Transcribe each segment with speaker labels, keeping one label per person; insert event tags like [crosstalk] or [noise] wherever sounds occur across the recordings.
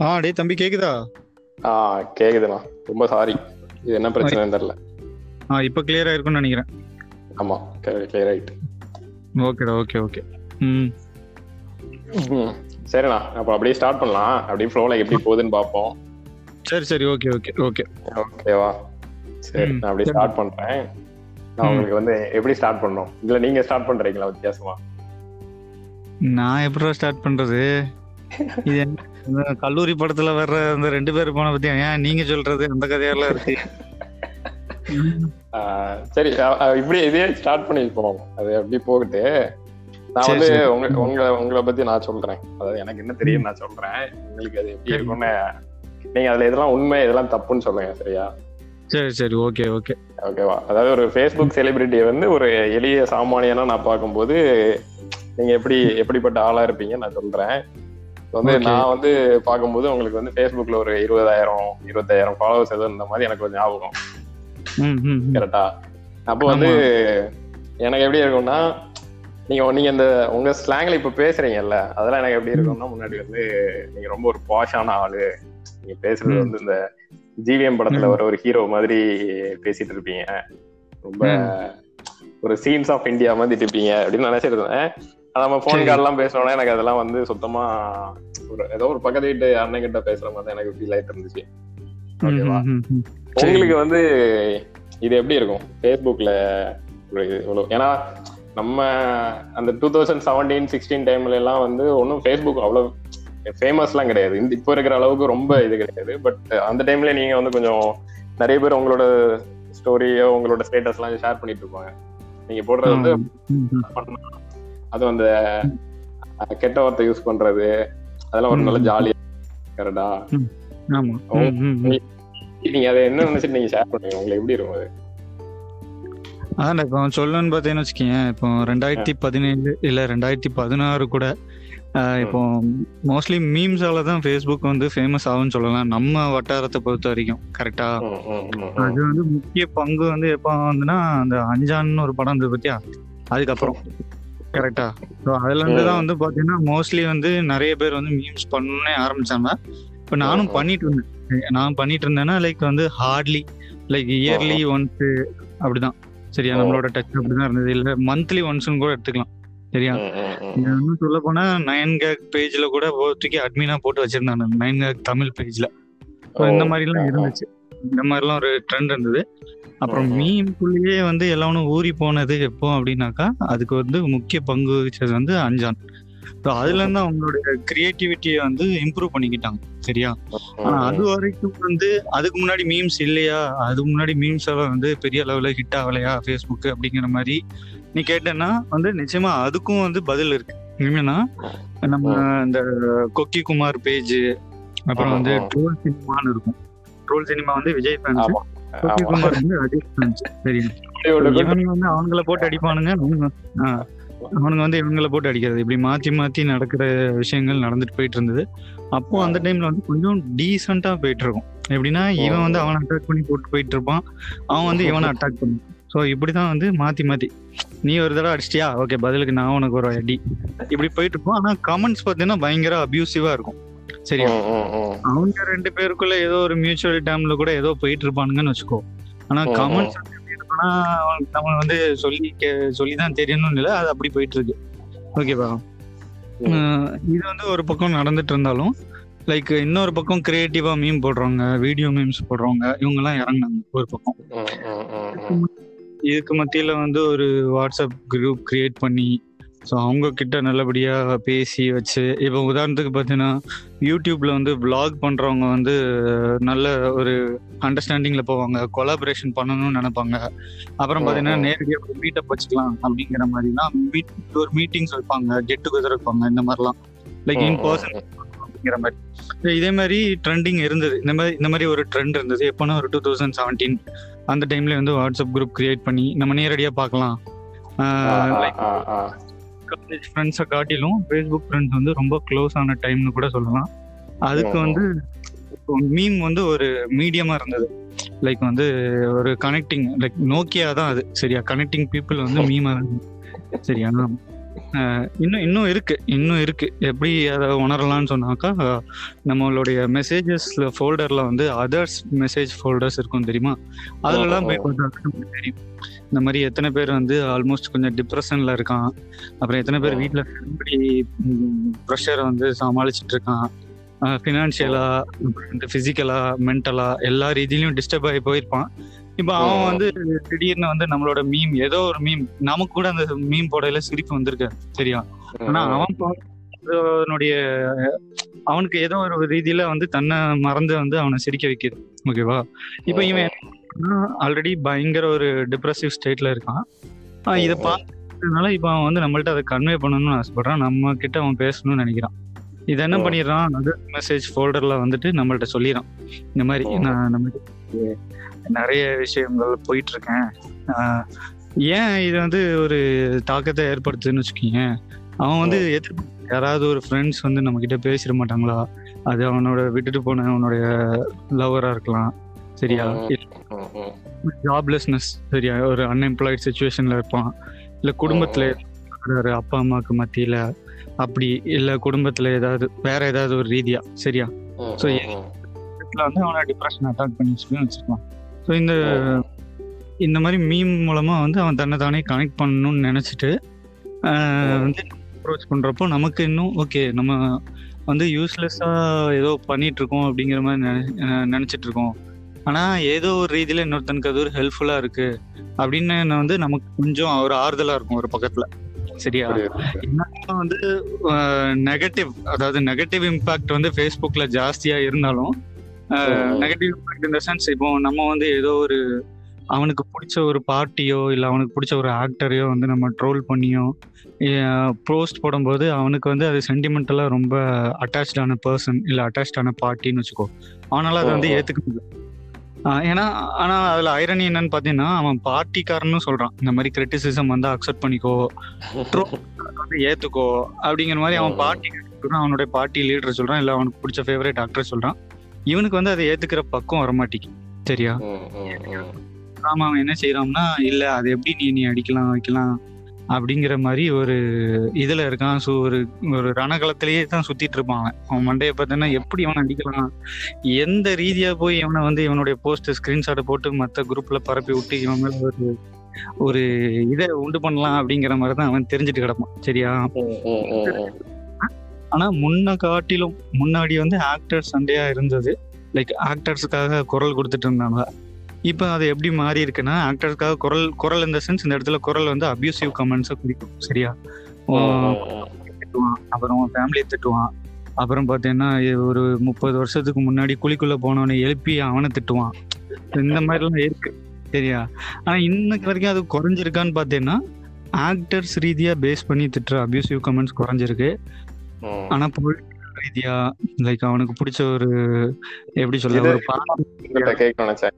Speaker 1: ஆ டேய் தம்பி கேக்குதா?
Speaker 2: ஆ கேக்குதுண்ணா. ரொம்ப சாரி இது என்ன பிரச்சனைன்னு தெரியல.
Speaker 1: ஆ இப்போ கிளியரா இருக்கும்னு நினைக்கிறேன்.
Speaker 2: ஆமா கிளியர் ஆயிட்டு.
Speaker 1: ஓகேடா ஓகே ஓகே. ம்.
Speaker 2: சரிண்ணா. அப்போ அப்படியே ஸ்டார்ட் பண்ணலாம். அப்படியே ஃப்ளோல எப்படி போகுதுன்னு பார்ப்போம்.
Speaker 1: சரி சரி ஓகே ஓகே ஓகே.
Speaker 2: ஓகேவா சரி நான் அப்படியே. ஸ்டார்ட் பண்றேன். நான் உங்களுக்கு வந்து எப்படி ஸ்டார்ட் பண்ணணும்? இல்ல நீங்க ஸ்டார்ட் பண்றீங்களா வித்தியாசமா?
Speaker 1: நான் எப்படிடா ஸ்டார்ட் பண்றது? இது கல்லூரி படத்துல வர்ற அந்த ரெண்டு பேர் போன பத்தி ஏன் நீங்க சொல்றது? அந்த கதையெல்லாம் இருக்கு.
Speaker 2: சரி இப்படி இதே ஸ்டார்ட் பண்ணி போவோம். அது எப்படி போகுது. நான் வந்து. உங்க உங்களை உங்களை பத்தி நான் சொல்றேன். அதாவது எனக்கு என்ன தெரியும் நான் சொல்றேன். உங்களுக்கு அது எப்படி. இருக்கும்னு நீங்க அதுல இதெல்லாம் உண்மை இதெல்லாம் தப்புன்னு சொல்லுங்க சரியா?
Speaker 1: சரி சரி. Okay okay.
Speaker 2: ஓகேவா? அதாவது ஒரு ஃபேஸ்புக் செலிபிரிட்டியை வந்து ஒரு எளிய சாமானியனா நான் பார்க்கும்போது நீங்க எப்படி எப்படிப்பட்ட ஆளா இருப்பீங்க நான் சொல்றேன். வந்து. நான் வந்து பார்க்கும்போது உங்களுக்கு வந்து ஃபேஸ்புக்ல ஒரு இருபதாயிரம் இருபத்தாயிரம் ஃபாலோவர்ஸ் எதுவும் இந்த மாதிரி எனக்கு ஒரு ஞாபகம். கரெக்டா அப்போ வந்து எனக்கு எப்படி இருக்கும்னா நீங்க நீங்க இந்த உங்க ஸ்லாங்ல இப்ப பேசுறீங்கல்ல அதெல்லாம் எனக்கு எப்படி இருக்கும்னா முன்னாடி வந்து நீங்க ரொம்ப ஒரு பாஷான ஆளு நீங்க பேசுறது. வந்து இந்த ஜிவிஎம் படத்துல. வர ஒரு ஹீரோ மாதிரி பேசிட்டு இருப்பீங்க ரொம்ப ஒரு சீன்ஸ் ஆஃப் இந்தியா மாதிரி இருப்பீங்க அப்படின்னு நினைச்சிருந்தேன் நம்ம போன். கார்டெல்லாம் பேசணும்னா எனக்கு அதெல்லாம் வந்து சுத்தமா ஒரு ஏதோ ஒரு பக்கத்து வீட்டு அண்ணன் கிட்ட பேசுற மாதிரி எனக்கு ஃபீல் ஆயிட்டு இருந்துச்சு. ஓகேவா. உங்களுக்கு வந்து இது எப்படி இருக்கும்? ஃபேஸ்புக்ல ஒரு இது இவ்வளவு ஏன்னா நம்ம அந்த டூ தௌசண்ட் செவன்டீன் சிக்ஸ்டீன் டைம்ல எல்லாம் வந்து ஒன்றும் ஃபேஸ்புக் அவ்வளவு ஃபேமஸ்லாம் கிடையாது. இந்த இப்போ இருக்கிற அளவுக்கு ரொம்ப இது கிடையாது. பட் அந்த டைம்ல நீங்க வந்து கொஞ்சம் நிறைய பேர் உங்களோட ஸ்டோரியோ உங்களோட ஸ்டேட்டஸ்லாம் ஷேர் பண்ணிட்டு இருப்பாங்க. நீங்க போடுறது வந்து அதுவும் அந்த கெட்ட வார்த்தை யூஸ் பண்றது அதெல்லாம் ஒரு நல்ல. ஜாலியா
Speaker 1: ம்.
Speaker 2: நீங்க அதை என்ன நினைச்சிட்டு நீங்க ஷேர் பண்ணுவீங்க உங்களுக்கு எப்படி இருக்கும் அது?
Speaker 1: அதான் இப்போ சொல்லணும்னு பார்த்தீங்கன்னு வச்சுக்கோங்க இப்போ ரெண்டாயிரத்தி பதினேழு இல்லை ரெண்டாயிரத்தி பதினாறு கூட இப்போ மோஸ்ட்லி மீம்ஸால தான் ஃபேஸ்புக் வந்து ஃபேமஸ் ஆகும்னு சொல்லலாம் நம்ம வட்டாரத்தை பொறுத்த வரைக்கும் கரெக்டா. அது வந்து முக்கிய பங்கு வந்து எப்போ வந்துன்னா அந்த அஞ்சான்னு ஒரு படம் இருந்தது பத்தியா? அதுக்கப்புறம். கரெக்டா ஸோ அதுல இருந்து தான் வந்து பாத்தீங்கன்னா மோஸ்ட்லி வந்து நிறைய பேர் வந்து மீம்ஸ் பண்ணணும்னே ஆரம்பிச்சாங்க. இப்போ நானும். பண்ணிட்டு இருந்தேன் நான் பண்ணிட்டு இருந்தேன்னா லைக் வந்து ஹார்ட்லி லைக் இயர்லி ஒன்ஸ் அப்படிதான். சரியா. நம்மளோட டச் அப்படிதான் இருந்தது. இல்ல மந்த்லி ஒன்ஸ்னு கூட எடுத்துக்கலாம். சரியா? இன்னும் சொல்ல போனா நயன் கேக் பேஜ்ல கூட ஒருத்தருக்கு அட்மினா போட்டு வச்சிருந்தாங்க. நைன் கேக் தமிழ் பேஜ்ல இந்த மாதிரி எல்லாம். இருந்துச்சு. இந்த மாதிரிலாம் ஒரு ட்ரெண்ட் இருந்தது. அப்புறம்
Speaker 2: ம், ம்.
Speaker 1: மீம்குள்ளேயே வந்து எல்லாரும் ஊறி போனது எப்போ அப்படின்னாக்கா அதுக்கு வந்து முக்கிய பங்கு வகிச்சது வந்து அஞ்சான். ஸோ அதுல இருந்து அவங்களுடைய கிரியேட்டிவிட்டியை வந்து இம்ப்ரூவ் பண்ணிக்கிட்டாங்க சரியா? ஆனா அது வரைக்கும் வந்து அதுக்கு முன்னாடி மீம்ஸ் இல்லையா? அதுக்கு முன்னாடி மீம்ஸ் எல்லாம் வந்து பெரிய அளவுல ஹிட் ஆகலையா? ஃபேஸ்புக் அப்படிங்கிற மாதிரி நீ கேட்டேன்னா வந்து நிச்சயமா அதுக்கும் வந்து பதில் இருக்கு. என்னன்னா நம்ம இந்த கொக்கி குமார் பேஜ் அப்புறம் வந்து. ட்ரோல் சினிமான்னு இருக்கும். ட்ரோல் சினிமா வந்து விஜய் ஃபேன்ஸ் அவங்கள போட்டு அடிப்பானுங்க. அவனுங்க வந்து இவங்கள போட்டு அடிக்கிறது. இப்படி மாத்தி மாத்தி நடக்கிற விஷயங்கள் நடந்துட்டு போயிட்டு இருந்தது அப்போ அந்த டைம்ல வந்து கொஞ்சம் டீசெண்டா போயிட்டு இருக்கும் எப்படின்னா இவன் வந்து அவனை அட்டாக் பண்ணி போட்டு போயிட்டு இருப்பான் அவன் வந்து இவனை அட்டாக் பண்ணுவான் ஸோ இப்படிதான் வந்து மாத்தி மாத்தி. நீ ஒரு தடவை அடிச்சிட்டியா? ஓகே பதிலுக்கு நான் உனக்கு ஒரு அடி. இப்படி போயிட்டு இருப்போம் ஆனா கமெண்ட்ஸ் பார்த்தீங்கன்னா பயங்கர அபியூசிவா இருக்கும்.
Speaker 2: ம்.
Speaker 1: அவங்க ரெண்டு பேருக்குள்ள ஏதோ ஒரு மியூச்சுவல் டைம்ல கூட ஏதோ போயிட்டு இருப்பானுங்கன்னு வச்சுக்கோ ஆனா. கமெண்ட்ஸ் இருக்குன்னா நம்ம வந்து சொல்லி சொல்லிதான் தெரியணும்னு இல்லை அது அப்படி போயிட்டு இருக்கு ஓகேவா. இது வந்து ஒரு பக்கம் நடந்துட்டு இருந்தாலும் லைக் இன்னொரு பக்கம் கிரியேட்டிவா மீம் போடுறவங்க வீடியோ மீம்ஸ் போடுறவங்க இவங்க எல்லாம் இறங்குனாங்க ஒரு பக்கம். இதுக்கு மத்தியில வந்து ஒரு வாட்ஸ்அப் குரூப் கிரியேட் பண்ணி ஸோ அவங்க கிட்ட நல்லபடியா பேசி வச்சு இப்போ உதாரணத்துக்கு பார்த்தீங்கன்னா யூடியூப்ல வந்து vlog பண்றவங்க வந்து நல்ல ஒரு அண்டர்ஸ்டாண்டிங்ல போவாங்க கொலாபரேஷன் பண்ணணும்னு நினைப்பாங்க. அப்புறம் பார்த்தீங்கன்னா. நேரடியாக ஒரு மீட்டப் வச்சுக்கலாம் அப்படிங்கிற மாதிரிலாம் மீட் ஒரு மீட்டிங்ஸ் வைப்பாங்க கெட் டுகெதர் வைப்பாங்க இந்த மாதிரிலாம். லைக் இன் பர்சன் அப்படிங்கிற மாதிரி. இதே மாதிரி ட்ரெண்டிங் இருந்தது. இந்த மாதிரி இந்த மாதிரி ஒரு ட்ரெண்ட் இருந்தது. எப்போனா ஒரு டூ தௌசண்ட் செவன்டீன் அந்த டைம்ல வந்து வாட்ஸ்அப் குரூப் கிரியேட் பண்ணி நம்ம நேரடியா பார்க்கலாம். காலேஜ் ஃப்ரெண்ட்ஸை காட்டிலும் ஃபேஸ்புக் ஃப்ரெண்ட்ஸ் வந்து ரொம்ப க்ளோஸ் ஆன டைம்னு கூட சொல்லலாம். அதுக்கு. வந்து மீம் வந்து ஒரு மீடியமா இருந்தது. லைக் வந்து ஒரு கனெக்டிங் லைக் நோக்கியா தான் அது. சரியா? கனெக்டிங் பீப்புள் வந்து மீமா சரியா? இன்னும் இன்னும் இருக்கு. இன்னும் இருக்கு. எப்படி அதை உணரலாம்னு சொன்னாக்கா நம்மளுடைய மெசேஜஸ்ல ஃபோல்டர்ல வந்து அதர்ஸ் மெசேஜ் ஃபோல்டர்ஸ் இருக்கும் தெரியுமா? அதுலலாம் போய் நமக்கு தெரியும். இந்த மாதிரி எத்தனை பேர் வந்து ஆல்மோஸ்ட் கொஞ்சம் டிப்ரெஷன்ல இருக்கான். அப்புறம் எத்தனை பேர் வீட்டில் எப்படி ப்ரெஷரை வந்து சமாளிச்சுட்டு இருக்கான். ஃபினான்ஷியலா வந்து ஃபிசிக்கலா மென்டலா எல்லா ரீதியிலையும் டிஸ்டர்ப் ஆகி போயிருப்பான். இப்போ அவன் வந்து திடீர்னு வந்து நம்மளோட மீம் ஏதோ ஒரு மீம் நமக்கு கூட அந்த மீம் போடையில சிரிப்பு வந்திருக்கு சரியா? ஆனா அவன் அவனுடைய அவனுக்கு ஏதோ ஒரு ரீதியில வந்து தன்னை மறந்து வந்து அவனை சிரிக்க வைக்குது ஓகேவா இப்போ இவன் ஆல்ரெடி பயங்கர ஒரு டிப்ரெசிவ் ஸ்டேட்ல இருக்கான். இதை பார்த்ததுனால இப்போ அவன் வந்து நம்மள்ட்ட அதை கன்வே பண்ணணும்னு ஆசைப்படுறான். நம்ம கிட்ட அவன் பேசணும்னு நினைக்கிறான். இது என்ன பண்ணிடுறான்? அது மெசேஜ் ஃபோல்டர்ல வந்துட்டு நம்மள்ட்ட சொல்லிடுறான். இந்த மாதிரி நான் நம்ம நிறைய விஷயங்கள் போயிட்டு இருக்கேன் ஏன் இது வந்து ஒரு தாக்கத்தை ஏற்படுத்துதுன்னு வச்சுக்கோங்க அவன் வந்து எதிர்ப்பு யாராவது ஒரு ஃப்ரெண்ட்ஸ் வந்து நம்ம கிட்ட பேசிட மாட்டாங்களா? அது அவனோட விட்டுட்டு போன அவனுடைய லவரா இருக்கலாம். சரியா? ஜாப்லெஸ்னஸ் சரியா? ஒரு அன்எம்ப்ளாய்ட் சுச்சுவேஷன்ல இருப்பான். இல்ல குடும்பத்துல அப்பா அம்மாவுக்கு மத்தியில அப்படி இல்ல குடும்பத்துல ஏதாவது வேற ஏதாவது ஒரு ரீதியா சரியா? ஸோ இடத்துல வந்து அவனை டிப்ரெஷன் அட்டாக் பண்ணி சொல்லி ஸோ இந்த இந்த மாதிரி மீம் மூலமா வந்து அவன் தன்னை தானே கனெக்ட் பண்ணணும்னு நினைச்சிட்டு வந்து அப்ரோச் பண்றப்போ நமக்கு இன்னும் ஓகே நம்ம வந்து யூஸ்லெஸ்ஸா ஏதோ பண்ணிட்டு இருக்கோம் அப்படிங்கிற மாதிரி நினை- அஹ் நினைச்சிட்டு இருக்கோம் ஆனா ஏதோ ஒரு ரீதியில இன்னொருத்தனுக்கு அது ஒரு ஹெல்ப்ஃபுல்லா இருக்கு. அப்படின்னு வந்து நமக்கு கொஞ்சம் ஒரு ஆறுதலா இருக்கும் ஒரு பக்கத்துல. சரியா? என்னதான் வந்து நெகட்டிவ் அதாவது நெகட்டிவ் இம்பாக்ட் வந்து ஃபேஸ்புக்ல ஜாஸ்தியா இருந்தாலும் நெகட்டிவ் இம்பாக்ட் இந்த சென்ஸ் இப்போ நம்ம வந்து ஏதோ ஒரு அவனுக்கு பிடிச்ச ஒரு பார்ட்டியோ இல்லை அவனுக்கு பிடிச்ச ஒரு ஆக்டரையோ வந்து நம்ம ட்ரோல் பண்ணியோ போஸ்ட் போடும்போது அவனுக்கு வந்து அது சென்டிமெண்டலாக ரொம்ப அட்டாச்சான பர்சன் இல்லை அட்டாச்சான பார்ட்டின்னு வச்சுக்கோ. அவனால அதை வந்து ஏற்றுக்க முடியும் ஏன்னா ஆனா அதுல ஐரணி என்னன்னு பாத்தீங்கன்னா அவன் பார்ட்டிக்காரன்னு சொல்றான் இந்த மாதிரி கிரிட்டிசிசம் வந்து அக்செப்ட் பண்ணிக்கோ [laughs] ஏத்துக்கோ அப்படிங்கிற மாதிரி அவன் பார்ட்டி அவனுடைய பார்ட்டி லீடர் சொல்றான் இல்ல அவனுக்கு பிடிச்ச ஃபேவரட் ஆக்டர் சொல்றான். இவனுக்கு வந்து அதை ஏத்துக்கிற பக்கம் வர மாட்டேங்குது சரியா ஆமா அவன் என்ன செய்யறான்னா இல்ல அது எப்படி நீ நீ அடிக்கலாம் வைக்கலாம் அப்படிங்கிற மாதிரி ஒரு இதுல இருக்கான். ஸோ ஒரு ஒரு ரணகளத்திலேயே தான் சுத்திட்டு இருப்பான் அவன். மண்டையை பார்த்தோன்னா எப்படி இவனை அடிக்கலாம்? எந்த ரீதியா போய் இவனை வந்து இவனுடைய போஸ்ட் ஸ்க்ரீன்ஷாட்டை போட்டு மற்ற குரூப்ல பரப்பி விட்டு இவன் மேல ஒரு ஒரு இதை உண்டு பண்ணலாம் அப்படிங்கிற மாதிரி தான் அவன் தெரிஞ்சுட்டு கிடப்பான். சரியா? ஆனா முன்ன காட்டிலும் முன்னாடி வந்து ஆக்டர்ஸ் சண்டையா இருந்தது. லைக் ஆக்டர்ஸுக்காக குரல் கொடுத்துட்டு இருந்தாங்க. இப்போ அது எப்படி மாறி இருக்குன்னா ஆக்டர்ஸ்க்காக குரல் குரல் இந்த சென்ஸ் இந்த இடத்துல குரல் வந்து அபியூசிவ் கமெண்ட்ஸை குறிக்கும் சரியா? திட்டுவான் அப்புறம் ஃபேமிலியை திட்டுவான். அப்புறம் பார்த்தீங்கன்னா ஒரு முப்பது வருஷத்துக்கு முன்னாடி குழிக்குள்ள போனவனை எழுப்பி அவனை திட்டுவான். இந்த மாதிரிலாம் இருக்கு சரியா? ஆனா இன்னைக்கு வரைக்கும் அது குறைஞ்சிருக்கான்னு பார்த்தீங்கன்னா ஆக்டர்ஸ் ரீதியா பேஸ் பண்ணி திட்டுற அபியூசிவ் கமெண்ட்ஸ் குறைஞ்சிருக்கு. ஆனா பொலிட்டிக்கல் ரீதியா லைக் அவனுக்கு பிடிச்ச ஒரு எப்படி சொல்ல ஒரு
Speaker 2: கேட்க நினைச்சேன்.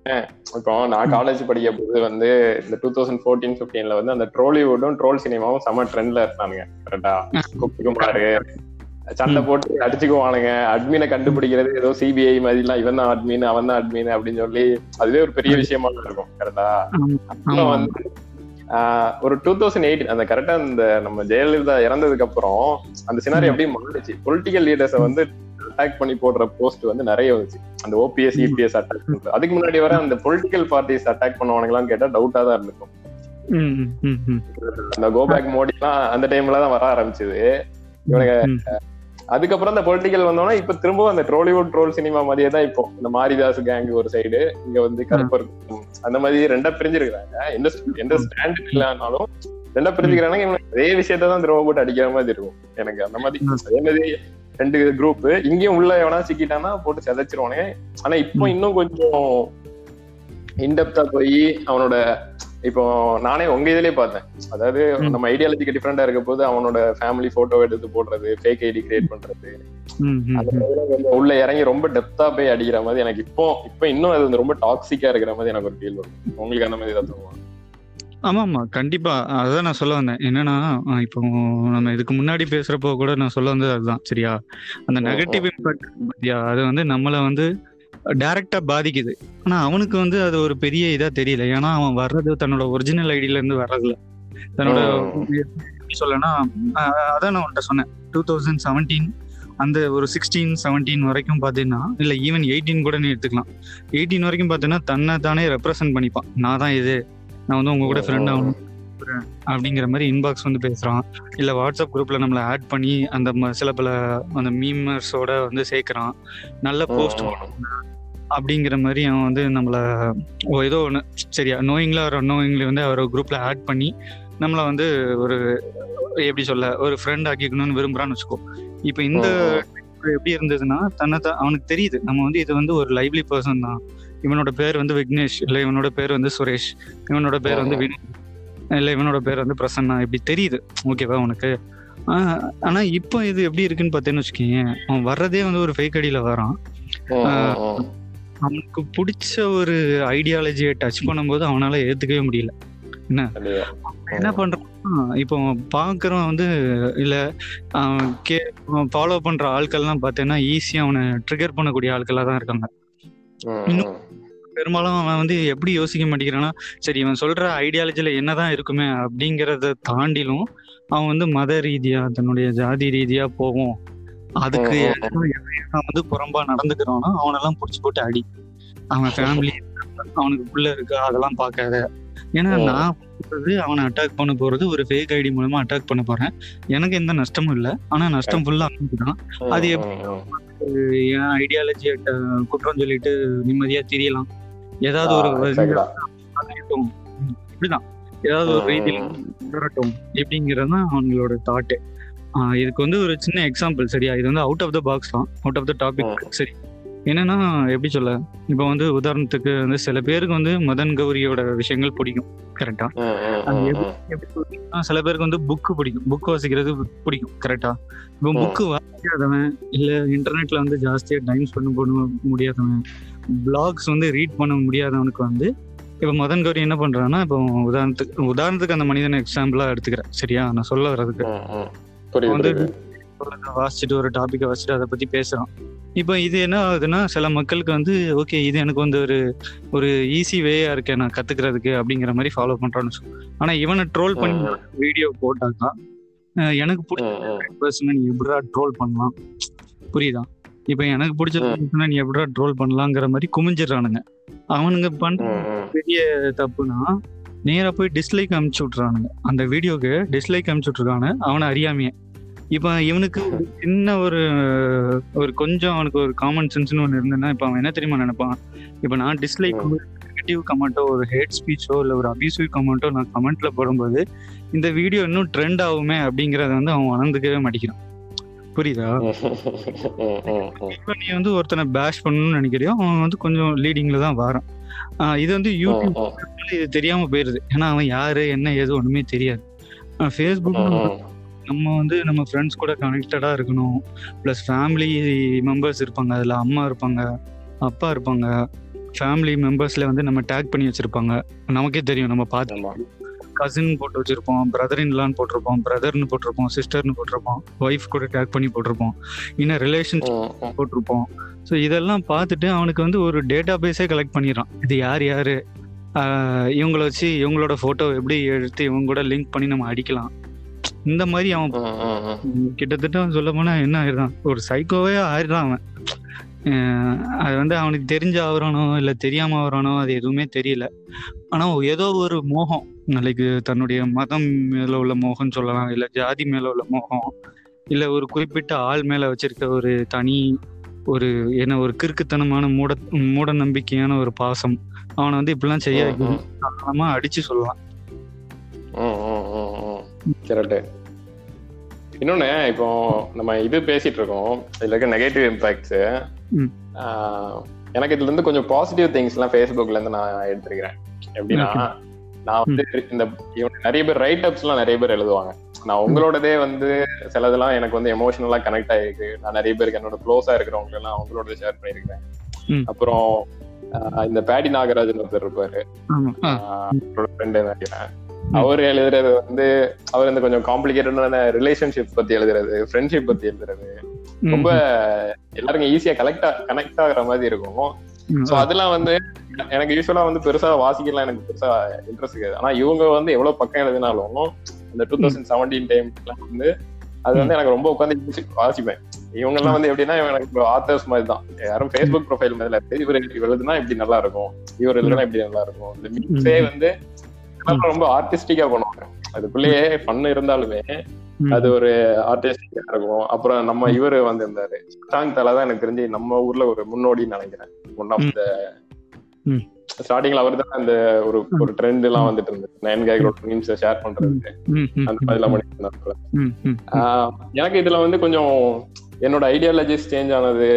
Speaker 2: இப்போ நான் காலேஜ் படிக்கும் போது வந்து இந்த டூ தௌசண்ட் ஃபோர்டீன் ஃபிஃப்டீன்ல வந்து அந்த ட்ரோலிவுட்டும் ட்ரோல் சினிமாவும் செம ட்ரெண்ட்ல இருந்தானுங்க கரெக்டா குமாரு சண்டை போட்டு அடிச்சுக்குவானுங்க அட்மினை கண்டுபிடிக்கிறது ஏதோ சிபிஐ மாதிரிலாம் இவன் தான் அட்மின் அவன் தான் அட்மின் அப்படின்னு சொல்லி அதுவே ஒரு பெரிய விஷயமா இருக்கும் கரெக்டா வந்து ஒரு டூ தௌசண்ட் எயிட் அந்த கரெக்டா இந்த நம்ம ஜெயலலிதா இறந்ததுக்கு அப்புறம் அந்த சினாரி. அப்படியே மாறிச்சு பொலிட்டிக்கல் லீடர்ஸை வந்து அட்டாக் பண்ணி போடுற போஸ்ட் வந்து நிறைய வந்துச்சு. அந்த ஓபிஎஸ் இபிஎஸ் அட்டாக் பண்றது. அதுக்கு முன்னாடி வர அந்த பொலிட்டிக்கல் பார்ட்டிஸ் அட்டாக் பண்ணுவானுங்களான்னு கேட்டா டவுட்டா தான் இருந்திருக்கும். அந்த கோபேக் மோடி எல்லாம் அந்த டைம்ல தான் வர ஆரம்பிச்சது. இவனுங்க
Speaker 1: ம்.
Speaker 2: அதுக்கப்புறம் இந்த பொலிட்டிக்கல் வந்தோம்னா இப்ப திரும்பவும் அந்த ட்ரோலிவுட் ட்ரோல் சினிமா மாதிரியே தான் இப்போ. இந்த மாரிதாஸ் கேங் ஒரு சைடு இங்க வந்து கருப்பர் அந்த மாதிரி ரெண்டா பிரிஞ்சிருக்காங்க எந்த எந்த ஸ்டாண்ட் இல்லைனாலும் ரெண்டா பிரிஞ்சுக்கிறாங்க அதே விஷயத்த தான் திரும்ப போட்டு அடிக்கிற மாதிரி இருக்கும். எனக்கு அந்த மாதிரி அதே மாதிரி ரெண்டு குரூப் இங்கேயும் உள்ள எவனா சிக்கிட்டானா போட்டு சிதைச்சிருவானுங்க. ஆனா இப்போ இன்னும் கொஞ்சம் இன்டெப்தா போய் அவனோட இப்போ நானே உங்க இதுலயே பார்த்தேன். அதாவது. நம்ம ஐடியாலஜிக்கு டிஃப்ரெண்டா இருக்க போது அவனோட ஃபேமிலி போட்டோ எடுத்து போடுறது ஃபேக் ஐடி கிரியேட் பண்றது. உள்ள இறங்கி ரொம்ப டெப்தா போய் அடிக்கிற மாதிரி எனக்கு இப்போ இப்போ இன்னும் அது வந்து ரொம்ப டாக்ஸிக்கா இருக்கிற மாதிரி எனக்கு ஒரு ஃபீல் வரும். உங்களுக்கு அந்த மாதிரி ஏதாவது தோணுமா?
Speaker 1: ஆமா ஆமா கண்டிப்பா. அதான் நான் சொல்ல வந்தேன். என்னன்னா இப்போ நம்ம இதுக்கு முன்னாடி பேசுறப்போ கூட நான் சொல்ல வந்தது அதுதான் சரியா? அந்த. நெகட்டிவ் இம்பாக்ட் பத்தியா? அது வந்து நம்மள வந்து டைரக்டா பாதிக்குது. ஆனா அவனுக்கு வந்து அது ஒரு பெரிய இதா தெரியல. ஏன்னா அவன் வர்றது தன்னோட ஒரிஜினல் ஐடியில இருந்து வர்றதில்ல. தன்னோட சொல்லனா அதான் நான் உன்ட்ட சொன்னேன். டூ தௌசண்ட் செவன்டீன் அந்த ஒரு சிக்ஸ்டீன் செவன்டீன் வரைக்கும் பார்த்தீங்கன்னா இல்லை ஈவன் எயிட்டீன் கூட நீ எடுத்துக்கலாம். எயிட்டீன் வரைக்கும் பார்த்தீங்கன்னா தன்னை தானே ரெப்ரசென்ட் பண்ணிப்பான். நான் தான் இது. நான் வந்து உங்க கூட ஃப்ரெண்ட் ஆகணும். அப்படிங்கிற மாதிரி இன்பாக்ஸ் வந்து பேசுறான். இல்ல வாட்ஸ்அப் குரூப்ல நம்மளை ஆட் பண்ணி அந்த சில பல அந்த மீமர்ஸோட வந்து சேர்க்கறான். நல்ல போஸ்ட் அப்படிங்கிற மாதிரி அவன் வந்து நம்மள ஏதோ ஒன்று சரியா நோயிங்ல ஒரு நோயிங்ல வந்து அவர் குரூப்ல ஆட் பண்ணி நம்மள வந்து ஒரு எப்படி சொல்ல ஒரு ஃப்ரெண்ட் ஆக்கிக்கணும்னு விரும்புறான்னு வச்சுக்கோ. இப்போ இந்த எப்படி இருந்ததுன்னா தன்னை தான் அவனுக்கு தெரியுது. நம்ம வந்து இது வந்து ஒரு லைவ்லி பர்சன் தான். இவனோட பேர் வந்து விக்னேஷ் இல்ல இவனோட பேர் வந்து சுரேஷ். இவனோட பேர் வந்து வினோத். இல்ல இவனோட பேர் வந்து பிரசன்னா. இப்படி தெரியுது. ஓகேவா உனக்கு? ஆனா இப்போ இது எப்படி இருக்குன்னு பார்த்தேன்னு வச்சுக்கோங்க அவன் வர்றதே வந்து ஒரு ஃபேக் அடியில வரான். அவனுக்கு பிடிச்ச ஒரு ஐடியாலஜியை டச் பண்ணும்போது அவனால ஏத்துக்கவே முடியல. என்ன? என்ன பண்றான் இப்போ பாக்குறவன் வந்து இல்ல கே ஃபாலோ பண்ற ஆட்கள்லாம் பார்த்தேன்னா ஈஸியா அவனை ட்ரிகர் பண்ணக்கூடிய ஆட்களா தான் இருக்காங்க பெரும்பாலும் அவன் வந்து எப்படி யோசிக்க மாட்டேங்கிறான்னா சரி இவன் சொல்ற ஐடியாலஜில என்னதான் இருக்குமே அப்படிங்கறத தாண்டிலும் அவன் வந்து மத ரீதியா தன்னுடைய ஜாதி ரீதியா போவோம் அதுக்கு வந்து புறம்பா நடந்துக்கிறானோ அவனெல்லாம் புடிச்சு போட்டு அடி. அவன் ஃபேமிலி அவனுக்கு புள்ள இருக்கு அதெல்லாம் பார்க்காத. ஏன்னா நான் அவனை அட்டாக் பண்ண போறது ஒரு ஃபேக் ஐடி மூலமா அட்டாக் பண்ண போறேன். எனக்கு எந்த நஷ்டமும் இல்லை. ஆனா நஷ்டம் ஃபுல்லா அவனுக்கு தான் அது எப்படி என் ஐடியாலஜியை குற்றம் சொல்லிட்டு நிம்மதியா தெரியலாம். ஏதாவது ஒரு இப்படிதான். ஏதாவது ஒரு ரீதியில் வரட்டும் எப்படிங்கிறது தான் அவங்களோட தாட்டு இதுக்கு வந்து ஒரு சின்ன எக்ஸாம்பிள் சரியா? இது வந்து அவுட் ஆஃப் த பாக்ஸ் தான். அவுட் ஆஃப் த டாபிக் சரி. என்னன்னா எப்படி சொல்ல? இப்போ வந்து உதாரணத்துக்கு வந்து சில பேருக்கு வந்து மதன் கௌரியோட விஷயங்கள் பிடிக்கும். கரெக்டா சில பேருக்கு வந்து புக்கு பிடிக்கும். புக் வாசிக்கிறது பிடிக்கும். கரெக்டா இப்போ புக்கு வாசிக்காதவன் இல்ல இன்டர்நெட்ல வந்து ஜாஸ்தியா டைம் ஸ்பெண்ட் பண்ண முடியாதவன் பிளாக்ஸ் வந்து ரீட் பண்ண முடியாதவனுக்கு வந்து இப்போ மதன் கௌரி என்ன பண்றான்னா இப்போ உதாரணத்துக்கு உதாரணத்துக்கு அந்த மனிதனை எக்ஸாம்பிளா எடுத்துக்கிறேன். சரியா? நான் சொல்ல வர்றதுக்கு. வந்து வாசிச்சுட்டு ஒரு டாபிக்கை வச்சுட்டு அதை பத்தி பேசுறான். இப்போ இது என்ன ஆகுதுன்னா சில மக்களுக்கு வந்து ஓகே இது எனக்கு வந்து ஒரு ஒரு ஈஸி வேயா இருக்கேன் நான் கத்துக்கிறதுக்கு அப்படிங்கிற மாதிரி ஃபாலோ பண்றான்னு சொல்லு ஆனா இவனை ட்ரோல் பண்ணி வீடியோ போட்டாக்கா எனக்கு பிடிச்ச பர்சனை நீ எப்படா ட்ரோல் பண்ணலாம்? புரியுதா? இப்போ எனக்கு பிடிச்ச நீ எப்படா ட்ரோல் பண்ணலாங்கிற மாதிரி குமிஞ்சிடுறானுங்க. அவனுங்க பண்ற பெரிய தப்புனா நேரா போய் டிஸ்லைக் அமுச்சு விட்றானுங்க அந்த வீடியோக்கு டிஸ்லைக் அமுச்சு விட்ருக்கானு அவனை அறியாமையே. இப்போ இவனுக்கு சின்ன ஒரு ஒரு கொஞ்சம் அவனுக்கு ஒரு காமன் சென்ஸ்னு ஒன்று இருந்ததுன்னா இப்போ அவன் என்ன தெரியுமா நினைப்பான்? இப்போ நான் டிஸ்லைக் நெகட்டிவ் கமெண்ட்டோ ஒரு ஹேட் ஸ்பீச்சோ இல்லை ஒரு அபியூசிவ் கமெண்ட்டோ நான் கமெண்ட்ல போடும்போது இந்த வீடியோ இன்னும் ட்ரெண்ட் ஆகுமே அப்படிங்கறத வந்து அவன் உணர்ந்துக்கவே மாட்டேங்கிறான். புரியுதா? [laughs] இப்போ நீ வந்து ஒருத்தனை பேஷ் பண்ணணும்னு நினைக்கிறியோ அவன் வந்து கொஞ்சம் லீடிங்ல தான் வரான். இது வந்து யூடியூப் இது தெரியாம போயிருது. ஏன்னா அவன் யாரு என்ன ஏது ஒண்ணுமே தெரியாது. ஃபேஸ்புக் நம்ம வந்து நம்ம ஃப்ரெண்ட்ஸ் கூட கனெக்டடா இருக்கணும். ப்ளஸ் ஃபேமிலி மெம்பர்ஸ் இருப்பாங்க அதுல அம்மா இருப்பாங்க அப்பா இருப்பாங்க. ஃபேமிலி மெம்பர்ஸ்ல வந்து நம்ம டேக் பண்ணி வச்சிருப்பாங்க. நமக்கே தெரியும் நம்ம பார்த்து கசின் போட்டு வச்சிருப்போம் பிரதர் இன்லான்னு போட்டிருப்போம் பிரதர்னு போட்டிருப்போம் சிஸ்டர்னு போட்டிருப்போம் ஒய்ஃப் கூட டேக் பண்ணி போட்டிருப்போம். இன்னும் ரிலேஷன்ஷிப் போட்டிருப்போம். ஸோ இதெல்லாம் பார்த்துட்டு அவனுக்கு வந்து ஒரு டேட்டா பேஸே கலெக்ட் பண்ணிடுறான். இது யார் யாரு? இவங்கள வச்சு இவங்களோட போட்டோ எப்படி எடுத்து இவங்க கூட லிங்க் பண்ணி நம்ம அடிக்கலாம். இந்த மாதிரி அவன் கிட்டத்தட்ட சொல்ல போனா என்ன ஆயிடுறான்? ஒரு சைக்கோவே ஆயிடுறான் அவன். அது வந்து அவனுக்கு தெரிஞ்ச ஆகுறானோ இல்லை தெரியாம ஆகுறானோ அது எதுவுமே தெரியல. ஆனா ஏதோ ஒரு மோகம் நாளைக்கு தன்னுடைய மதம் மேல உள்ள மோகம் சொல்லலாம் இல்ல ஜாதி மேல உள்ள மோகம் இல்ல ஒரு குறிப்பிட்ட ஆள் மேல வச்சிருக்க ஒரு தனி ஒரு என்ன ஒரு கிறுக்குத்தனமான மூட மூட நம்பிக்கையான ஒரு பாசம் அவனை வந்து இப்படிலாம் செய்ய வைக்கணும் அடிச்சு சொல்லலாம்.
Speaker 2: இன்னொன்னு இப்போ நம்ம இது பேசிட்டு இருக்கோம் இதுல இருக்க நெகட்டிவ் இம்பாக்ட்ஸ் எனக்கு இதுல இருந்து கொஞ்சம் பாசிட்டிவ் திங்ஸ் எல்லாம் ஃபேஸ்புக்ல இருந்து நான் எடுத்திருக்கிறேன். எப்படின்னா நான் வந்து இந்த நிறைய பேர் ரைட் அப்ஸ் எல்லாம் நிறைய பேர் எழுதுவாங்க. நான் உங்களோடதே வந்து சிலதெல்லாம் எனக்கு வந்து எமோஷனலா கனெக்ட் ஆயிருக்கு. நான் நிறைய பேருக்கு என்னோட க்ளோஸா இருக்கிறவங்க எல்லாம் அவங்களோட ஷேர் பண்ணிருக்கேன் அப்புறம் இந்த பேடி நாகராஜன் ஒருத்தர் இருப்பாரு. ஃப்ரெண்டு நினைக்கிறேன் அவர் எழுதுறது வந்து அவர் வந்து கொஞ்சம் காம்ப்ளிகேட்டடான ரிலேஷன்ஷிப் பத்தி எழுதுறது ஃப்ரெண்ட்ஷிப் பத்தி எழுதுறது. ரொம்ப எல்லாருக்கும் ஈஸியா கலெக்ட் கனெக்ட் ஆகுற மாதிரி இருக்கும். சோ அதெல்லாம் வந்து எனக்கு யூஸ்வலா வந்து பெருசா வாசிக்கலாம் எனக்கு பெருசா இன்ட்ரெஸ்ட் இருக்காது. ஆனா இவங்க வந்து எவ்வளவு பக்கம் எழுதினாலும் அந்த டூ தௌசண்ட் செவன்டீன் டைம்லாம் வந்து அது வந்து எனக்கு ரொம்ப உட்காந்து வாசிப்பேன். இவங்க எல்லாம் வந்து எப்படின்னா எனக்கு ஆத்தர்ஸ் மாதிரி தான் யாரும் ஃபேஸ்புக் ப்ரொஃபைல் மாதிரி இவர் எழுதுனா இப்படி நல்லா இருக்கும்? இவர் எழுதுனா இப்படி நல்லா இருக்கும்? இந்த மீம்ஸே வந்து ரொம்ப ஆர்டிஸ்டிக்கா பண்ணுவாங்க. அதுக்குள்ளேயே ஃபன் இருந்தாலுமே அது ஒரு ஆர்டிஸ்டிக்கா இருக்கும். அப்புறம் நம்ம இவரு வந்து இருந்தாரு சாங் தலை தான் எனக்கு தெரிஞ்சு நம்ம ஊர்ல ஒரு முன்னோடின்னு நினைக்கிறேன். One of the. ஸ்டார்டிங்ல அவர் தான் அந்த ஒரு ஒரு ட்ரெண்ட் எல்லாம் வந்துட்டு இருந்தது. நயன் கேக்ரோட மீம்ஸ் ஷேர் பண்றது
Speaker 1: ம், ம்,
Speaker 2: அந்த மாதிரிலாம் பண்ணிட்டு எனக்கு இதுல வந்து கொஞ்சம் என்னோட ஐடியாலஜிஸ் சேஞ்ச் ஆனது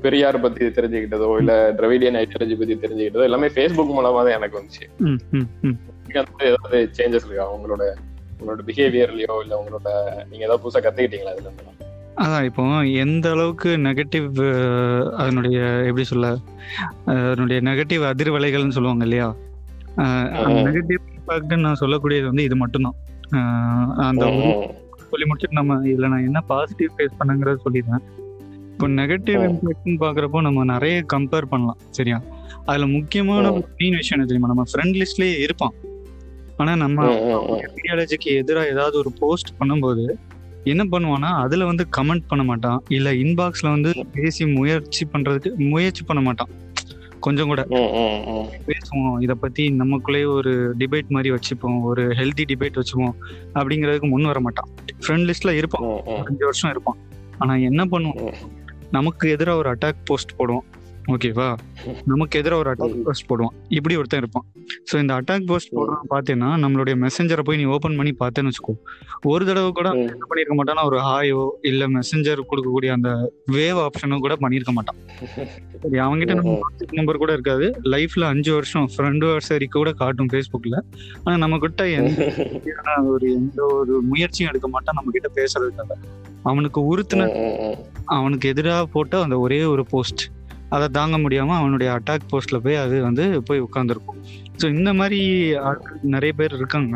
Speaker 2: பெரியார் பத்தி தெரிஞ்சுக்கிட்டதோ இல்ல திராவிடியன் ஐடியாலஜி பத்தி தெரிஞ்சுக்கிட்டதோ எல்லாமே ஃபேஸ்புக் மூலமா தான் எனக்கு வந்துச்சு. அந்த மாதிரி ஏதாவது சேஞ்சஸ் இருக்கா? உங்களோட உங்களோட பிஹேவியர்லயோ இல்ல உங்களோட நீங்க ஏதாவது புதுசா கத்துக்கிட்டீங்களா இதுல இருந்து?
Speaker 1: அதான் இப்போ எந்த அளவுக்கு நெகட்டிவ் அதனுடைய எப்படி சொல்ல அதனுடைய நெகட்டிவ் அதிர்வலைகள்னு சொல்லுவாங்க இல்லையா. நெகட்டிவ் இம்பாக்ட் நான் சொல்லக்கூடியது வந்து இது மட்டும்தான். அந்த சொல்லி முடிச்சுட்டு நம்ம இதுல நான் என்ன பாசிட்டிவ் ஃபேஸ் பண்ணுங்கிறத சொல்லிடுறேன். இப்போ நெகட்டிவ். இம்பாக்ட்னு பாக்குறப்போ நம்ம நிறைய கம்பேர் பண்ணலாம் சரியா? அதுல முக்கியமான மெயின் விஷயம் என்ன தெரியுமா? நம்ம ஃப்ரெண்ட் லிஸ்ட்லயே இருப்பான். ஆனா நம்ம ஐடியாலஜிக்கு எதிராக ஏதாவது ஒரு போஸ்ட் பண்ணும்போது என்ன பண்ணுவான்னா அதுல வந்து கமெண்ட் பண்ண மாட்டான். இல்ல இன்பாக்ஸ்ல வந்து பேசி முயற்சி பண்றதுக்கு முயற்சி பண்ண மாட்டான். கொஞ்சம் கூட பேசுவோம். இத பத்தி நமக்குள்ளேயே ஒரு டிபேட் மாதிரி வச்சுப்போம். ஒரு ஹெல்தி டிபேட் வச்சுப்போம். அப்படிங்கிறதுக்கு முன் வர மாட்டான். ஃப்ரெண்ட் லிஸ்ட்ல இருப்பான். அஞ்சு வருஷம் இருப்பான். ஆனா என்ன பண்ணுவோம் நமக்கு எதிராக ஒரு அட்டாக் போஸ்ட் போடுவோம் ஓகேவா? நமக்கு எதிராக ஒரு அட்டாக் போஸ்ட் போடுவான். இப்படி ஒருத்தன் இருப்பான். ஸோ இந்த அட்டாக் போஸ்ட் போடுறான் பார்த்தேன்னா நம்மளுடைய மெசஞ்சரை போய் நீ ஓப்பன் பண்ணி பார்த்தேன்னு வச்சுக்கோ. ஒரு தடவை கூட என்ன பண்ணியிருக்க மாட்டானா ஒரு ஹாயோ இல்ல மெசஞ்சர் கொடுக்கக்கூடிய அந்த வேவ் ஆப்ஷனும் கூட பண்ணியிருக்க மாட்டான். சரி அவன்கிட்ட நம்ம வாட்ஸ்அப் நம்பர் கூட இருக்காது. லைஃப்ல அஞ்சு வருஷம் ஃப்ரெண்டு வர்சரி கூட காட்டும் ஃபேஸ்புக்ல ஆனா நம்ம கிட்ட எந்த ஒரு எந்த ஒரு முயற்சியும் எடுக்க மாட்டான் நம்ம கிட்ட பேசுறதுக்காக. அவனுக்கு உறுத்துன அவனுக்கு எதிராக போட்ட அந்த ஒரே ஒரு போஸ்ட் அதை தாங்க முடியாம அவனுடைய அட்டாக் போஸ்ட்ல போய் அது வந்து போய் உட்காந்துருக்கும் ஸோ இந்த மாதிரி ஆட்கள் நிறைய பேர் இருக்காங்க.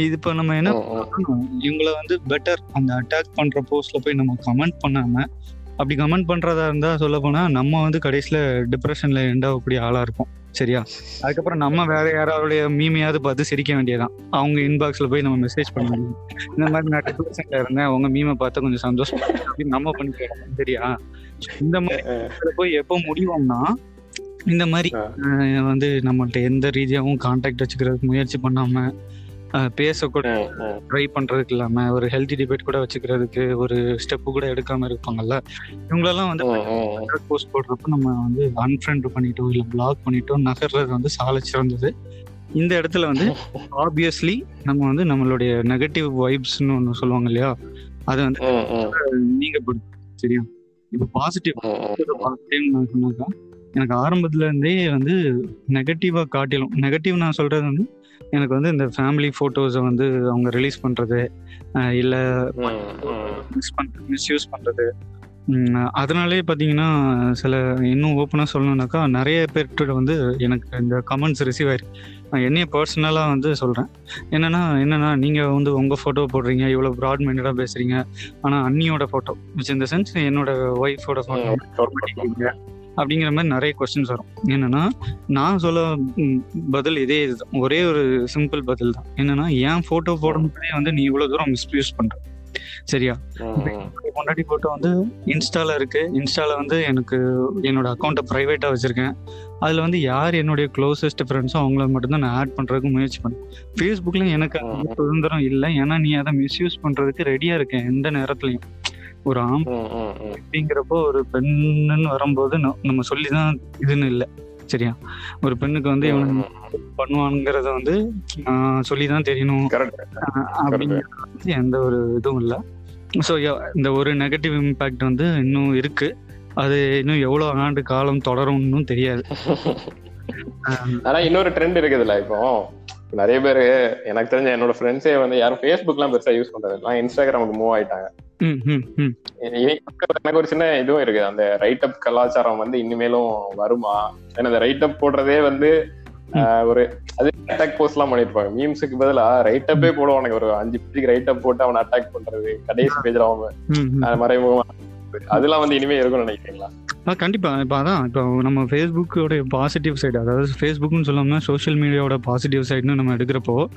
Speaker 1: இது இப்போ நம்ம என்ன பண்ணணும்? இவங்கள வந்து பெட்டர் அந்த அட்டாக் பண்ற போஸ்ட்ல போய் நம்ம கமெண்ட் பண்ணாம அப்படி கமெண்ட் பண்றதா இருந்தா சொல்ல போனா நம்ம வந்து கடைசியில டிப்ரெஷன்ல எண்ட் ஆகக்கூடிய ஆளா இருப்போம். சரியா? அதுக்கப்புறம் நம்ம வேற யாராவுடைய மீமையாவது பார்த்து சிரிக்க வேண்டியதான் அவங்க இன்பாக்ஸ்ல போய் நம்ம மெசேஜ் பண்ண முடியும் இந்த மாதிரி நான் டிப்ரெஷன்ல இருந்தேன். அவங்க மீமை பார்த்து கொஞ்சம் சந்தோஷம் நம்ம பண்ணிக்கலாம் சரியா? இந்த மாதிரி போய் எப்போ முடிவோம்னா இந்த மாதிரி வந்து நம்மள்ட்ட எந்த ரீதியாகவும் கான்டாக்ட் வச்சுக்கிறதுக்கு முயற்சி பண்ணாம பேசக்கூட ட்ரை பண்றதுக்கு இல்லாம ஒரு ஹெல்தி டிபேட் கூட வச்சுக்கிறதுக்கு ஒரு ஸ்டெப் கூட எடுக்காம இருப்பாங்கல்ல இவங்களெல்லாம் வந்து போஸ்ட் போடுறப்ப நம்ம வந்து அன்ஃப்ரெண்ட் பண்ணிட்டோ இல்ல பிளாக் பண்ணிட்டோ நகர்றது வந்து சால சிறந்தது. இந்த இடத்துல வந்து ஆப்வியஸ்லி நம்ம வந்து நம்மளுடைய நெகட்டிவ் வைப்ஸ்னு ஒன்று சொல்லுவாங்க இல்லையா அது வந்து நீங்க சரியா? இப்போ பாசிட்டிவ் சொன்னாக்கா எனக்கு ஆரம்பத்துல இருந்தே வந்து நெகட்டிவா காட்டிலும் நெகட்டிவ் நான் சொல்றது வந்து எனக்கு வந்து இந்த ஃபேமிலி போட்டோஸை வந்து அவங்க ரிலீஸ் பண்றது அஹ் இல்ல மிஸ் பண்றது மிஸ்யூஸ் பண்றது. உம் அதனாலே பார்த்தீங்கன்னா சில இன்னும் ஓப்பனாக சொல்லணும்னாக்கா நிறைய பேர்கிட்ட வந்து எனக்கு இந்த கமெண்ட்ஸ் ரிசீவ் ஆயிருக்கு. நான் என்னைய பர்சனலாக வந்து சொல்கிறேன் என்னன்னா என்னன்னா நீங்கள் வந்து உங்கள் ஃபோட்டோ போடுறீங்க இவ்வளோ ப்ராட் மைண்டடாக பேசுறீங்க. ஆனால் அண்ணியோட ஃபோட்டோ விச் இந்த சென்ஸ் என்னோட ஒய்ஃபோட ஃபோட்டோ அப்படிங்கிற மாதிரி நிறைய கொஸ்டின்ஸ் வரும். என்னன்னா நான் சொல்ல பதில் இதே இதுதான். ஒரே ஒரு சிம்பிள் பதில் தான். என்னன்னா என் ஃபோட்டோ போடுறதுலேயே வந்து நீ இவ்வளோ தூரம் மிஸ்யூஸ் பண்ற. சரியா? பொண்டாட்டி போட்டோ வந்து இன்ஸ்டால இருக்கு. இன்ஸ்டால வந்து எனக்கு என்னோட அக்கௌண்ட்டை ப்ரைவேட்டா வச்சிருக்கேன். அதுல வந்து யார் என்னுடைய க்ளோசஸ்ட் ஃப்ரெண்ட்ஸோ அவங்கள மட்டும்தான் நான் ஆட் பண்றதுக்கு முயற்சி பண்ணேன் ஃபேஸ்புக்ல எனக்கு சுதந்திரம் இல்லை. ஏன்னா நீ அதை மிஸ்யூஸ் பண்றதுக்கு ரெடியா இருக்கேன். எந்த நேரத்துலயும். ஒரு ஆம் அப்படிங்கிறப்போ ஒரு பெண்ணுன்னு வரும்போது நம்ம சொல்லிதான் இதுன்னு இல்லை. சரியா? ஒரு பெண்ணுக்கு வந்து இவன் பண்ணுவானுங்கிறத வந்து சொல்லிதான் தெரியணும். அப்படிங்கிறது எந்த ஒரு இதுவும் இல்லை. ஸோ இந்த ஒரு நெகட்டிவ் இம்பேக்ட் வந்து இன்னும் இருக்கு. அது இன்னும் எவ்வளவு ஆண்டு காலம் தொடரும்னு தெரியாது. [laughs]
Speaker 2: ஆனா இன்னொரு ட்ரெண்ட் இருக்குதுல்ல இப்போ. நிறைய பேரு எனக்கு தெரிஞ்ச என்னோட ஃப்ரெண்ட்ஸே வந்து யாரும் ஃபேஸ்புக் எல்லாம் பெருசா யூஸ் பண்றது இன்ஸ்டாகிராமுக்கு மூவ் ஆயிட்டாங்க. எனக்கு ஒரு சின்ன இதுவும் இருக்கு. அந்த ரைட் அப் கலாச்சாரம் வந்து இனிமேலும் வருமா? ஏன்னா அந்த ரைட் அப் போடுறதே வந்து ஒரு அது அட்டாக் போஸ்ட் எல்லாம் பண்ணிருப்பாங்க. மீம்ஸுக்கு பதிலா ரைட் அப்பே போடுவானுங்க. ஒரு அஞ்சு பேஜுக்கு ரைட் அப் போட்டு அவனை அட்டாக் பண்றது கடைசி பேஜ்ல அவன் மறைமுகமா அதெல்லாம் வந்து இனிமே இருக்கும்னு நினைக்கிறீங்களா?
Speaker 1: ஆ கண்டிப்பா. இப்போ அதான் இப்போ நம்ம ஃபேஸ்புக்கோட பாசிட்டிவ் சைடு அதாவது ஃபேஸ்புக்னு சொல்லாம சோஷியல் மீடியாவோட பாசிட்டிவ் சைடுன்னு நம்ம எடுக்கிறப்போ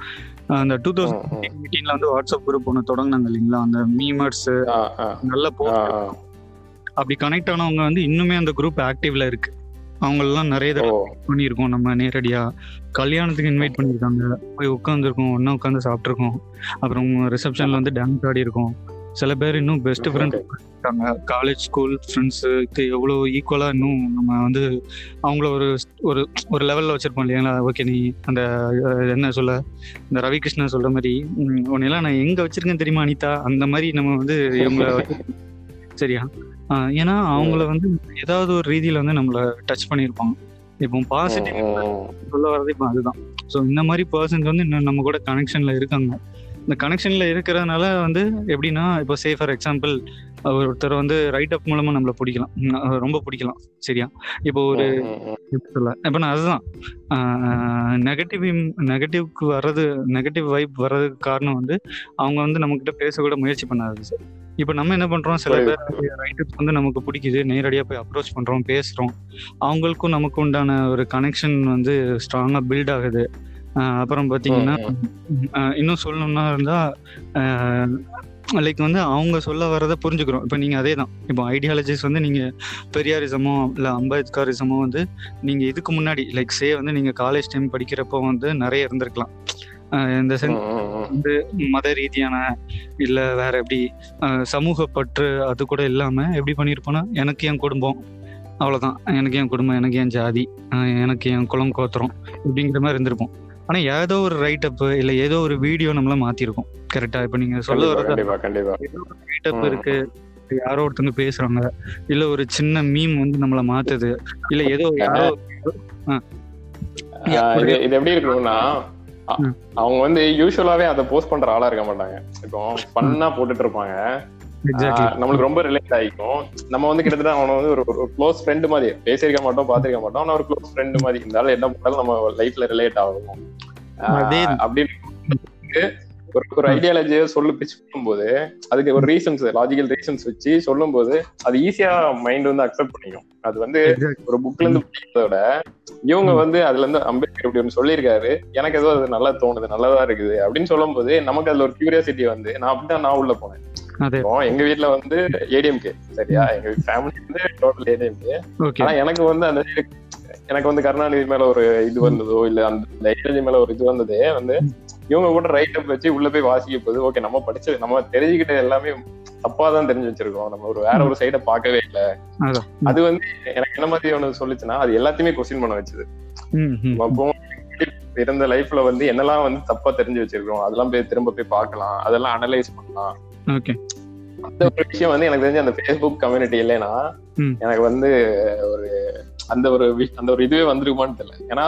Speaker 1: அந்த டூ தௌசண்ட். எயிட்டீன்ல வந்து வாட்ஸ்அப் குரூப் ஒன்று தொடங்கினாங்க இல்லைங்களா? அந்த மீமர்ஸ் நல்ல
Speaker 2: ஆ.
Speaker 1: அப்படி கனெக்ட் ஆனவங்க வந்து இன்னுமே அந்த குரூப் ஆக்டிவ்ல இருக்கு. அவங்களெல்லாம் நிறைய தடவை பண்ணியிருக்கோம். நம்ம நேரடியா கல்யாணத்துக்கு இன்வைட் பண்ணியிருக்காங்க. போய் உட்காந்துருக்கோம் ஒன்றா உட்காந்து சாப்பிட்ருக்கோம் அப்புறம் ரிசப்ஷன்ல வந்து டான்ஸ் ஆடி இருக்கோம் சில பேர் இன்னும் பெஸ்ட் ஃப்ரெண்ட் இருக்காங்க. காலேஜ் ஸ்கூல் ஃப்ரெண்ட்ஸு எவ்வளோ ஈக்குவலாக இன்னும் நம்ம வந்து அவங்கள ஒரு ஒரு ஒரு லெவலில் வச்சிருப்போம் இல்லைங்களா? ஓகே நீ அந்த என்ன சொல்ல இந்த ரவிகிருஷ்ணன் சொல்ற மாதிரி "ம், உன்னையெல்லாம் நான் எங்கே வச்சிருக்கேன் தெரியுமா அனிதா? அந்த மாதிரி நம்ம வந்து இவங்கள [laughs] சரியா? ஏன்னா அவங்கள வந்து ஏதாவது ஒரு ரீதியில வந்து நம்மள டச் பண்ணியிருப்பாங்க. இப்போ பாசிட்டிவ்
Speaker 2: ம், ம்.
Speaker 1: சொல்ல வர்றது இப்போ அதுதான். ஸோ இந்த மாதிரி பர்சன்ஸ் வந்து இன்னும் நம்ம கூட கனெக்ஷன்ல இருக்காங்க. இந்த கனெக்ஷன்ல இருக்கிறதுனால வந்து எப்படின்னா இப்போ சே ஃபார் எக்ஸாம்பிள் ஒருத்தர் வந்து ரைட் அப் மூலமா நம்மள பிடிக்கலாம். ரொம்ப பிடிக்கலாம் சரியா? இப்போ ஒரு இப்போ நான் அதுதான். நெகட்டிவ் நெகட்டிவ்க்கு வர்றது நெகட்டிவ் வைப் வர்றதுக்கு காரணம் வந்து அவங்க வந்து நம்ம கிட்ட பேச கூட முயற்சி பண்ணாது சார் இப்போ நம்ம என்ன பண்றோம்? சில பேர் ரைட்டர்ஸ் வந்து நமக்கு பிடிக்குது. நேரடியாக போய் அப்ரோச் பண்றோம் பேசுறோம். அவங்களுக்கும் நமக்கு உண்டான ஒரு கனெக்ஷன் வந்து ஸ்ட்ராங்கா பில்ட் ஆகுது. அப்புறம் ஆஹ் இன்னும் சொல்லணும்னா இருந்தா லைக் வந்து அவங்க சொல்ல வரதை புரிஞ்சுக்கிறோம். இப்போ நீங்க அதே தான் இப்போ ஐடியாலஜிஸ் வந்து நீங்க பெரியாரிசமோ இல்லை அம்பேத்கரிசமோ வந்து நீங்க இதுக்கு முன்னாடி லைக் சே வந்து நீங்க காலேஜ் டைம் படிக்கிறப்போ வந்து நிறைய இருந்திருக்கலாம். இந்த. வந்து மத ரீதியான இல்ல வேற எப்படி சமூக பற்று அது கூட இல்லாம எப்படி பண்ணிருப்போம்னா எனக்கு என் குடும்பம் அவ்வளவுதான். எனக்கு என் குடும்பம் எனக்கு என் ஜாதி எனக்கு என் குலம் கோத்திரம் இப்படிங்கிற மாதிரி இருந்திருப்போம். ஆனா ஏதோ ஒரு ரைட் அப் இல்ல ஏதோ ஒரு வீடியோ நம்மள மாத்திருக்கோம். கரெக்டா இப்ப நீங்க சொல்ல ரைட் அப். இருக்கு. யாரோ ஒருத்தங்க பேசுறாங்க. இல்ல ஒரு சின்ன மீம் வந்து நம்மள மாத்துது. இல்ல ஏதோ யாரோ
Speaker 2: இது எப்படி இருக்கணும்னா. அவங்க வந்து யூஸ்வலாவே அதை போஸ்ட் பண்ற ஆளா இருக்க மாட்டாங்க. இப்போ பண்ணா போட்டுட்டு இருப்பாங்க. நம்மளுக்கு ரொம்ப ரிலேட் ஆகிக்கும் நம்ம வந்து கிட்டத்தட்ட அவனை வந்து ஒரு க்ளோஸ் ஃப்ரெண்ட் மாதிரி பேசியிருக்க மாட்டோம் பார்த்திருக்க மாட்டோம். ஆனா ஒரு க்ளோஸ் ஃப்ரெண்ட் மாதிரி இருந்தாலும் என்ன பண்ணாலும் நம்ம லைஃப்ல ரிலேட் ஆகும். அப்படின்னு ஒரு ஒரு ஐடியாலஜியை சொல்லு பிச் பண்ணும்போது அதுக்கு ஒரு ரீசன்ஸ் லாஜிக்கல் ரீசன்ஸ் வச்சு சொல்லும்போது அது ஈஸியா மைண்ட் வந்து அக்செப்ட் பண்ணிக்கும். அது வந்து ஒரு புக்ல இருந்து படிக்கிறத விட இவங்க வந்து அதுல இருந்து அம்பேத்கர் இப்படி ஒன்று சொல்லியிருக்காரு. எனக்கு ஏதோ அது நல்லா தோணுது நல்லதா இருக்குது அப்படின்னு சொல்லும்போது நமக்கு அதுல ஒரு கியூரியாசிட்டி வந்து நான் அப்படிதான் நான் உள்ள போனேன். எங்க வீட்ல வந்து ஏடிஎம்கே சரியா? எங்க ஃபேமிலி வந்து டோட்டல் ஏடிஎம்கே ஆனா எனக்கு வந்து அந்த எனக்கு வந்து கருணாநிதி மேல ஒரு இது வந்ததோ இல்ல அந்த ஐடியாலஜி மேல ஒரு இது வந்ததே வந்து இவங்க கூட ரைட் அப் வச்சு உள்ள போய் வாசிக்க போது ஓகே நம்ம படிச்சது நம்ம தெரிஞ்சுக்கிட்ட எல்லாமே தப்பா தான் தெரிஞ்சு வச்சிருக்கோம். நம்ம ஒரு வேற ஒரு சைட பார்க்கவே இல்ல. அது வந்து எனக்கு என்ன மாதிரி ஒண்ணு சொல்லுச்சுன்னா அது எல்லாத்தையுமே கொஸ்டின் பண்ண வச்சது. இருந்த லைஃப்ல வந்து என்னெல்லாம் வந்து தப்பா தெரிஞ்சு வச்சிருக்கோம் அதெல்லாம் போய் திரும்ப போய் பார்க்கலாம் அதெல்லாம் அனலைஸ் பண்ணலாம்.
Speaker 1: ஓகே.
Speaker 2: அந்த ஒரு விஷயம் வந்து எனக்கு தெரிஞ்சு அந்த ஃபேஸ்புக் கம்யூனிட்டி இல்லைன்னா. எனக்கு வந்து ஒரு அந்த ஒரு அந்த ஒரு இதுவே வந்திருக்குமான்னு தெரியல. ஏன்னா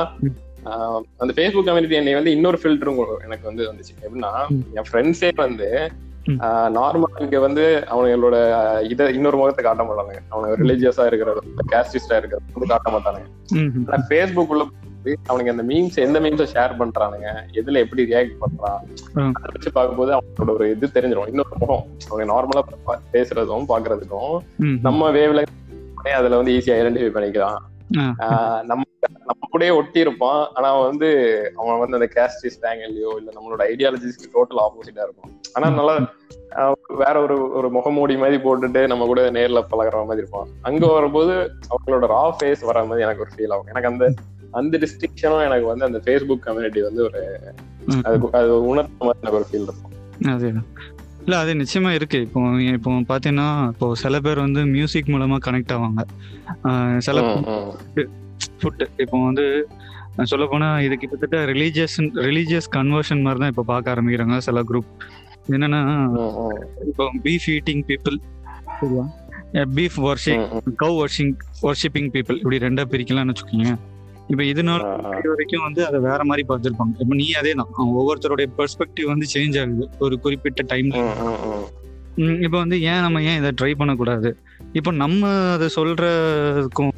Speaker 2: அந்த ஃபேஸ்புக் கம்யூனிட்டி என்னை வந்து இன்னொரு ஃபில்டரும் எனக்கு வந்து வந்துச்சு. எப்படின்னா. என் ஃப்ரெண்ட்ஸே வந்து. நார்மல் இங்க வந்து அவங்களோட இதை இன்னொரு முகத்தை காட்ட மாட்டானுங்க. அவங்க ரிலீஜியஸா இருக்கிறது கேஸ்டிஸ்டா இருக்கிறது வந்து காட்ட மாட்டானுங்க. ஆனா ஃபேஸ்புக் உள்ள போய் அவனுங்க அந்த மீம்ஸ் எந்த மீம்ஸை ஷேர் பண்றானுங்க எதுல எப்படி ரியாக்ட் பண்றான். அதை வச்சு பார்க்கும்போது அவங்களோட ஒரு இது தெரிஞ்சிடும் இன்னொரு முகம். அவங்க நார்மலா பேசுறதும் பாக்குறதுக்கும் நம்ம வேவ்ல அதுல வந்து ஈஸியா ஐடென்டிஃபை பண்ணிக்கலாம். நம்ம நம்ம கூடயே ஒட்டி இருப்பான். ஆனா வந்து அவன் வந்து அந்த கேஸ்டிஸ்ட் ஆங்கிள்லயோ இல்ல நம்மளோட ஐடியாலஜிஸ்க்கு டோட்டல் ஆப்போசிட்டா இருக்கும். ஆனா நல்லா வேற ஒரு ஒரு முகமூடி மாதிரி போட்டுட்டு நம்ம கூட நேர்ல பழகுற மாதிரி இருப்பான். அங்க வரும்போது அவங்களோட ரா ஃபேஸ் வர மாதிரி எனக்கு ஒரு ஃபீல் ஆகும். எனக்கு அந்த அந்த டிஸ்டிங்ஷனும் எனக்கு வந்து அந்த ஃபேஸ்புக் கம்யூனிட்டி வந்து ஒரு
Speaker 1: ம்.
Speaker 2: அது உணர்த்த மாதிரி எனக்கு ஒரு ஃபீல் இருக்கும்
Speaker 1: அதேதான் இல்ல அது நிச்சயமா இருக்கு இப்போ இப்போ பாத்தீங்கன்னா இப்போ சில பேர் வந்து மியூசிக் மூலமா கனெக்ட் ஆவாங்க சில
Speaker 2: ம், ம்.
Speaker 1: ஃபுட் இப்போ வந்து சொல்ல போனா இது கிட்டத்தட்ட ரிலீஜியஸ் ரிலீஜியஸ் கன்வர்ஷன் மாதிரி தான் இப்போ பார்க்க ஆரம்பிக்கிறாங்க சில குரூப் என்னன்னா. இப்போ பீஃப் ஈட்டிங் பீப்புள் சரியா beef worshing. Cow worshing worshipping people இப்படி ரெண்டா பிரிக்கலாம்னு வச்சுக்கோங்க இப்போ இதனால வரைக்கும் வந்து அதை வேற மாதிரி பார்த்துருப்பாங்க இப்போ நீ அதே தான். ஒவ்வொருத்தருடைய பெர்ஸ்பெக்டிவ் வந்து சேஞ்ச் ஆகுது. ஒரு குறிப்பிட்ட டைம்ல
Speaker 2: ம், ம், ம்.
Speaker 1: இப்போ வந்து ஏன் நம்ம ஏன் இதை ட்ரை பண்ணக்கூடாது? இப்போ நம்ம அதை சொல்றதுக்கும்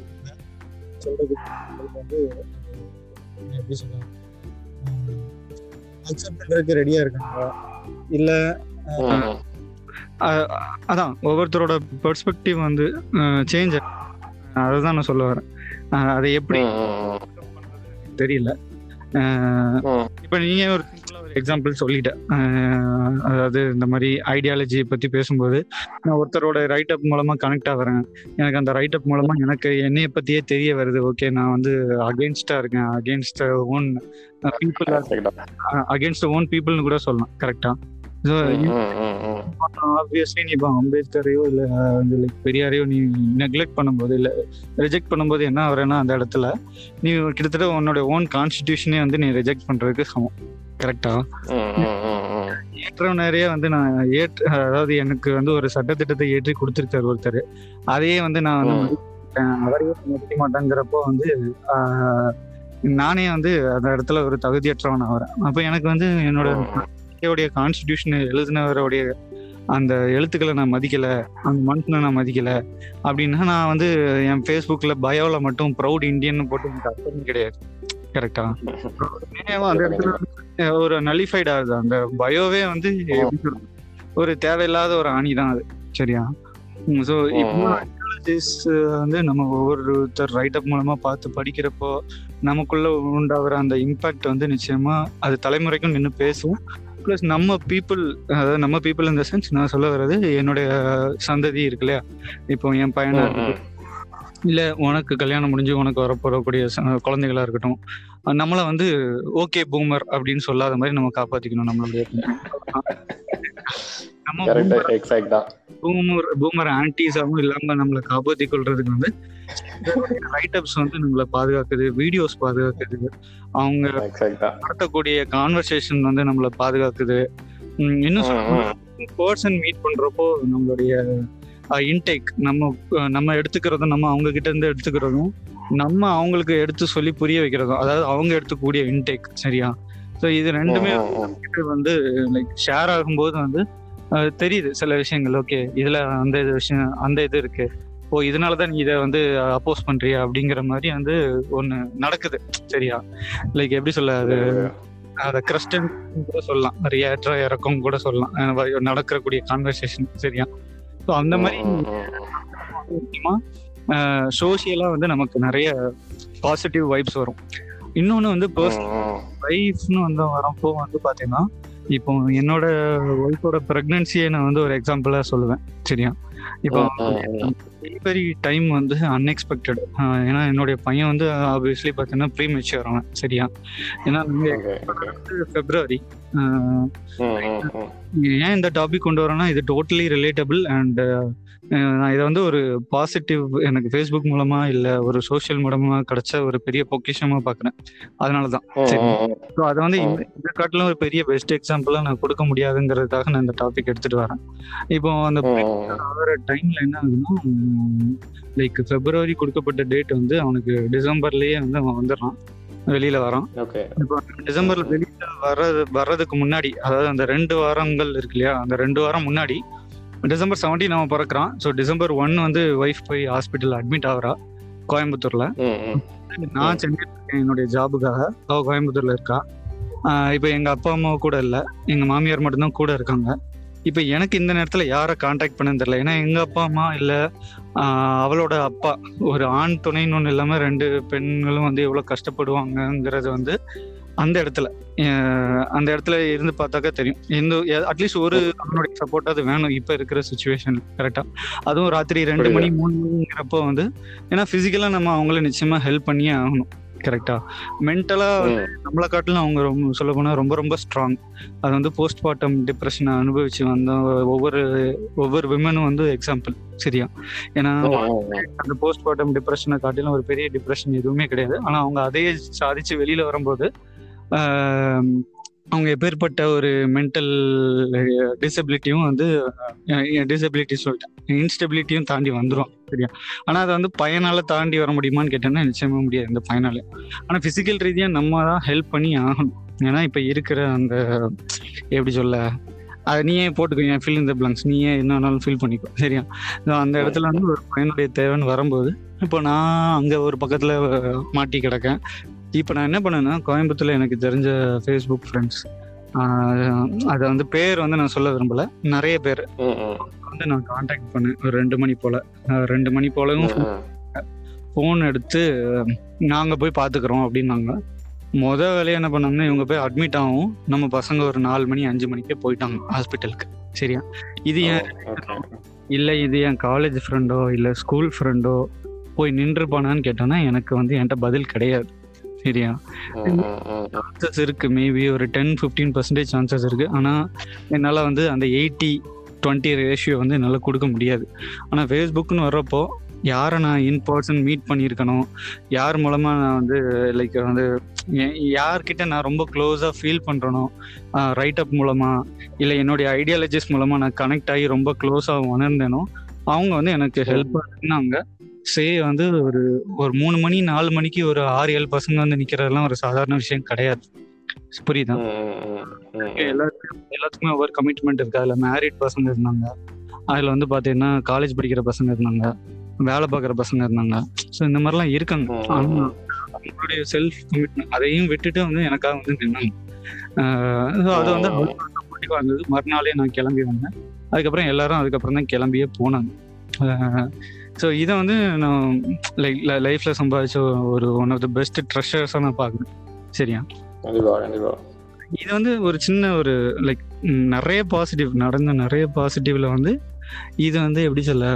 Speaker 1: அக்செப்ட் பண்றதுக்கு ரெடியா இருக்காங்க. இல்ல அதான். ஒவ்வொருத்தரோட பெர்ஸ்பெக்டிவ் வந்து சேஞ்ச் அதுதான் நான் சொல்ல வரேன். அதை எப்படி? தெரியல. இப்ப நீங்க ஒரு சிம்பிளா ஒரு எக்ஸாம்பிள் சொல்லிட்டேன். அதாவது இந்த மாதிரி ஐடியாலஜி பத்தி பேசும்போது நான் ஒருத்தரோட ரைட் அப் மூலமா கனெக்ட் ஆகுறேன் எனக்கு அந்த ரைட் அப் மூலமா எனக்கு என்னைய பத்தியே தெரிய வருது. ஓகே நான் வந்து அகேன்ஸ்டா இருக்கேன். Against own people. Against own பீப்புள்னு கூட சொல்லலாம். கரெக்டா. ஆப்வியஸ்லி நீ இப்போ அம்பேத்கரையோ இல்ல வந்து லைக் பெரியாரையோ நீ நெக்லெக்ட் பண்ணும்போது இல்ல ரிஜெக்ட் பண்ணும்போது என்ன ஆகுறேன்னா அந்த இடத்துல நீ கிட்டத்தட்ட உன்னோட ஓன் கான்ஸ்டிடியூஷனே வந்து நீ ரிஜெக்ட் பண்றதுக்கு சமம். கரெக்டா. ஏற்றவனரையே வந்து நான் ஏற்று அதாவது எனக்கு வந்து ஒரு சட்டத்திட்டத்தை ஏற்றி கொடுத்துருக்காரு ஒருத்தர். அதையே வந்து நான் வந்து அவரையே மதிக்க மாட்டேங்கிறப்போ வந்து நானே வந்து அந்த இடத்துல ஒரு தகுதியற்றவன் ஆகிறேன் அப்ப எனக்கு வந்து என்னோட இந்தியாவுடைய கான்ஸ்டிடியூஷன் எழுதினவருடைய அந்த எழுத்துக்களை நான் மதிக்கல அந்த மனுஷனை நான் மதிக்கல அப்படின்னா நான் வந்து என் ஃபேஸ்புக்ல பயோல மட்டும் ப்ரௌட் இந்தியன் போட்டு எனக்கு அர்த்தம் கிடையாது. கரெக்டா. அந்த இடத்துல ஒரு நலிஃபைட் ஆகுது. அந்த பயோவே வந்து? ஒரு தேவையில்லாத ஒரு அணி தான் அது. சரியா? ஸோ இப்போ வந்து நம்ம ஒவ்வொருத்தர் ரைட் அப் மூலமா பார்த்து படிக்கிறப்போ நமக்குள்ள உண்டாகிற அந்த இம்பாக்ட் வந்து நிச்சயமா அது தலைமுறைக்கும் நின்று பேசும். ப்ளஸ் நம்ம பீப்புள் அதாவது நம்ம பீப்புள் இந்த சென்ஸ் நான் சொல்ல வர்றது என்னுடைய சந்ததி இருக்கு இல்லையா? இப்போ என் பையனா இருக்கட்டும் இல்ல உனக்கு கல்யாணம் முடிஞ்சு உனக்கு வரப்போறக்கூடிய குழந்தைகளா இருக்கட்டும் நம்மள வந்து ஓகே பூமர் அப்படின்னு சொல்லாத மாதிரி நம்ம காப்பாத்திக்கணும் நம்மளுடைய நம்ம பூமர் பூமர் ஆன்டிஸாவும் இல்லாம நம்மளை காப்பாத்தி கொள்றதுக்கு வந்து ரைட் அப்ஸ் வந்து நம்மளை பாதுகாக்குது வீடியோஸ் பாதுகாக்குது. அவங்க நடத்தக்கூடிய கான்வர்சேஷன் வந்து நம்மளை பாதுகாக்குது. இன்னும். பர்சன் மீட் பண்றப்போ நம்மளுடைய இன்டேக் நம்ம நம்ம எடுத்துக்கிறதும் நம்ம அவங்க கிட்ட இருந்து எடுத்துக்கிறதும் நம்ம அவங்களுக்கு எடுத்து சொல்லி புரிய வைக்கிறதும் அதாவது அவங்க எடுத்துக்கூடிய இன்டேக் சரியா? ஸோ இது ரெண்டுமே வந்து லைக் ஷேர் ஆகும்போது வந்து தெரியுது சில விஷயங்கள். ஓகே இதுல அந்த இது விஷயம் அந்த இது இருக்கு. ஓ இதனால தான் நீ இதை வந்து அப்போஸ் பண்றியா? அப்படிங்கிற மாதிரி வந்து ஒண்ணு நடக்குது. சரியா? லைக் எப்படி சொல்ல அது அதை கிறிஸ்டன் கூட சொல்லலாம். ஏற்ற இறக்கம் கூட சொல்லலாம். நடக்கக்கூடிய கான்வர்சேஷன் சரியா? ஸோ அந்த மாதிரி. முக்கியமா சோசியலா வந்து நமக்கு நிறைய பாசிட்டிவ் வைப்ஸ் வரும். இன்னொன்னு வந்து பர்சனல். ஒய்ஃப்னு வந்து வரப்போ வந்து பாத்தீங்கன்னா இப்போ என்னோட ஒய்ஃபோட பிரெக்னன்சியை நான் வந்து ஒரு எக்ஸாம்பிளா சொல்லுவேன். சரியா? இப்போ டெலிவரி டைம் வந்து அன்எக்ஸ்பெக்டட் ஏன்னா என்னுடைய பையன் வந்து ஆப்வியஸ்லி பார்த்தீங்கன்னா ப்ரீ மெச்சூர் அவன். சரியா? ஏன்னா
Speaker 2: ஓகே ஓகே.
Speaker 1: பிப்ரவரி
Speaker 2: ம், ம், ம்.
Speaker 1: ஏன் இந்த டாபிக் கொண்டு வரேன்னா இது டோட்டலி ரிலேட்டபிள் அண்ட் நான் இதை வந்து ஒரு பாசிட்டிவ் எனக்கு ஃபேஸ்புக் மூலமா இல்ல ஒரு சோஷியல் மூலமா கிடைச்ச ஒரு பெரிய பொக்கிஷமா பாக்குறேன். அதனால தான்
Speaker 2: ம்,
Speaker 1: சரி.
Speaker 2: ம், ம்.
Speaker 1: ஸோ அதை வந்து இந்த காட்டிலும் ஒரு பெரிய பெஸ்ட் எக்ஸாம்பிளா நான் கொடுக்க முடியாதுங்கிறதுக்காக நான் இந்த டாபிக் எடுத்துட்டு வரேன். இப்போ அந்த. ஆகிற டைம்ல என்ன ஆகுதுன்னா லைக் பிப்ரவரி கொடுக்கப்பட்ட டேட் வந்து அவனுக்கு டிசம்பர்லயே வந்து அவன் வந்துடுறான். வெளியில வரான். இப்போ டிசம்பர்ல வெளியில வர்றது வர்றதுக்கு முன்னாடி அதாவது அந்த ரெண்டு வாரங்கள் இருக்கு இல்லையா? அந்த ரெண்டு வாரம் முன்னாடி டிசம்பர் 17 அவன் பிறக்கிறான் ஸோ டிசம்பர் ஒன் வந்து ஒய்ஃப் போய் ஹாஸ்பிட்டல் அட்மிட் ஆகுறா கோயம்புத்தூர்ல. நான் இருக்கேன் என்னுடைய ஜாபுக்காக அவ கோயம்புத்தூர்ல இருக்கா. இப்போ எங்க அப்பா அம்மா கூட இல்ல. எங்க மாமியார் மட்டும்தான் கூட இருக்காங்க. இப்போ எனக்கு இந்த நேரத்துல யாரை காண்டாக்ட் பண்ணன்னு தெரியல. ஏன்னா எங்க அப்பா அம்மா இல்ல. அவளோட அப்பா. ஒரு ஆண் துணைன்னு ஒண்ணு இல்லாம ரெண்டு பெண்களும் வந்து எவ்வளவு கஷ்டப்படுவாங்கங்கிறது வந்து அந்த இடத்துல. அந்த இடத்துல இருந்து பார்த்தாக்கா தெரியும். எந்த அட்லீஸ்ட் ஒரு அவனுடைய சப்போர்ட் அது வேணும். இப்ப இருக்கிற சுச்சுவேஷன் கரெக்டா அதுவும் ராத்திரி ரெண்டு மணி மூணு மணிங்கிறப்போ வந்து ஏன்னா பிசிக்கலா நம்ம அவங்கள நிச்சயமா ஹெல்ப் பண்ணியே ஆகணும். கரெக்டா மென்டலா. நம்மளை காட்டிலும் அவங்க ரொம்ப சொல்ல போனா ரொம்ப ரொம்ப ஸ்ட்ராங் அது வந்து போஸ்ட் பார்ட்டம் டிப்ரெஷனை அனுபவிச்சு வந்த ஒவ்வொரு ஒவ்வொரு விமனும் வந்து எக்ஸாம்பிள் சரியா? ஏன்னா. அந்த போஸ்ட் பார்ட்டம் டிப்ரெஷனை காட்டிலும் ஒரு பெரிய டிப்ரெஷன் எதுவுமே கிடையாது. ஆனா அவங்க அதையே சாதிச்சு வெளியில வரும்போது அவங்க எப்பேற்பட்ட ஒரு மென்டல் டிசபிலிட்டியும் வந்து டிசபிலிட்டி சொல்லிட்டேன். இன்ஸ்டெபிலிட்டியும் தாண்டி வந்துரும் சரியா? ஆனா அதை வந்து பையனால தாண்டி வர முடியுமான்னு கேட்டேன்னா நிச்சயமா முடியாது இந்த பையனால. ஆனா பிசிக்கல் ரீதியா நம்ம தான் ஹெல்ப் பண்ணி ஆகணும். ஏன்னா இப்ப இருக்கிற அந்த எப்படி சொல்ல அது நீயே போட்டுக்கோ என் ஃபீல் இந்த பிளாங்க்ஸ் நீயே என்னன்னாலும் ஃபீல் பண்ணிக்கோ சரியா? அந்த இடத்துல வந்து ஒரு பையனுடைய தேவைன்னு வரும்போது இப்போ நான் அங்க ஒரு பக்கத்துல மாட்டி கிடக்கேன். இப்போ நான் என்ன பண்ணேன்னா கோயம்புத்தூர்ல எனக்கு தெரிஞ்ச ஃபேஸ்புக் ஃப்ரெண்ட்ஸ் அதை வந்து பேர் வந்து நான் சொல்ல விரும்பல. நிறைய பேர் வந்து நான் காண்டாக்ட் பண்ணேன். ஒரு ரெண்டு மணி போல. ரெண்டு மணி போலவும். ஃபோன் எடுத்து நாங்க போய் பாத்துக்கிறோம் அப்படின்னாங்க. முத வேலையை என்ன பண்ணாங்கன்னா இவங்க போய் அட்மிட் ஆகும். நம்ம பசங்க ஒரு நாலு மணி அஞ்சு மணிக்கே போயிட்டாங்க ஹாஸ்பிட்டலுக்கு சரியா? இது ஏன். இல்லை இது என் காலேஜ் ஃப்ரெண்டோ இல்லை ஸ்கூல் ஃப்ரெண்டோ போய் நின்றுப்பானான்னு கேட்டோன்னா எனக்கு வந்து என்கிட்ட பதில் கிடையாது. சரியா. சான்சஸ் இருக்கு மேபி ஒரு டென் ஃபிஃப்டீன் பர்சன்டேஜ் சான்சஸ் இருக்கு. ஆனால் என்னால் வந்து அந்த எயிட்டி டுவெண்ட்டி ரேஷியோ வந்து என்னால் கொடுக்க முடியாது. ஆனால் ஃபேஸ்புக்னு வர்றப்போ யாரை நான் இன் பர்சன் மீட் பண்ணியிருக்கணும்? யார் மூலமாக நான் வந்து லைக் வந்து யார்கிட்ட நான் ரொம்ப க்ளோஸாக ஃபீல் பண்ணுறனோ ரைட் அப் மூலமாக இல்லை என்னுடைய ஐடியாலஜிஸ் மூலமாக நான் கனெக்ட் ஆகி ரொம்ப க்ளோஸாக உணர்ந்தேனோ அவங்க வந்து எனக்கு ஹெல்ப் பண்ணாங்க. சே வந்து ஒரு ஒரு மூணு மணி நாலு மணிக்கு ஒரு ஆறு ஏழு பசங்க வந்து நிக்கிறதெல்லாம் ஒரு சாதாரண விஷயம் கிடையாது. புரியுதா. எல்லாருக்கும் எல்லாத்துக்குமே ஒவ்வொரு கமிட்மெண்ட் இருக்கு. அதுல மேரிட் பசங்க இருந்தாங்க. அதுல வந்து பாத்தீங்கன்னா காலேஜ் படிக்கிற பசங்க இருந்தாங்க. வேலை பார்க்குற பசங்க இருந்தாங்க. ஸோ இந்த மாதிரிலாம் இருக்காங்க. அவங்களுடைய செல்ஃப் கமிட்மெண்ட் அதையும் விட்டுட்டு வந்து எனக்காக வந்து நின்னாங்க. அது வந்து
Speaker 2: ம்.
Speaker 1: சப்போர்ட்டிவா இருந்தது மறுநாளே நான் கிளம்பி வந்தேன். அதுக்கப்புறம் எல்லாரும் அதுக்கப்புறம் தான் கிளம்பியே போனாங்க. ஸோ இதை வந்து நான் லைக் லைஃப்ல சம்பாதிச்ச ஒரு ஒன் ஆஃப் த பெஸ்ட் ட்ரெஷர்ஸாக நான் பார்க்குறேன். சரியா? இது வந்து ஒரு சின்ன ஒரு லைக் நிறைய பாசிட்டிவ் நடந்த நிறைய பாசிட்டிவ்ல வந்து இது வந்து எப்படி சொல்ல?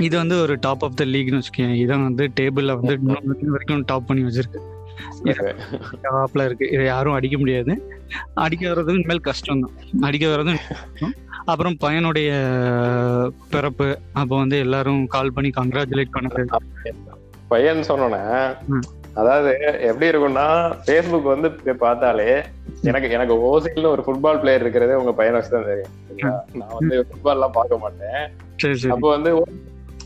Speaker 1: இது வந்து ஒரு டாப் ஆஃப் த லீக்னு வச்சுக்கேன் இதை வந்து டேபிள்ல வந்து வரைக்கும் டாப் பண்ணி வச்சிருக்கு. டாப்ல இருக்கு. இதை யாரும் அடிக்க முடியாது. அடிக்க வர்றதும் இனிமேல் கஷ்டம் தான் அடிக்க கஷ்டம். அப்புறம் பையனுடைய பிறப்பு அப்போ வந்து எல்லாரும் கால் பண்ணி கங்க்ராச்சுலேட் பண்ணது.
Speaker 2: பையன் சொன்னோன்னே. அதாவது எப்படி இருக்கும்னா ஃபேஸ்புக் வந்து பார்த்தாலே எனக்கு எனக்கு ஓசில்னு ஒரு ஃபுட்பால் பிளேயர் இருக்கிறதே உங்க பையனை வச்சு தான் தெரியும்? நான் வந்து ஃபுட்பால் எல்லாம் பார்க்க மாட்டேன். அப்போ வந்து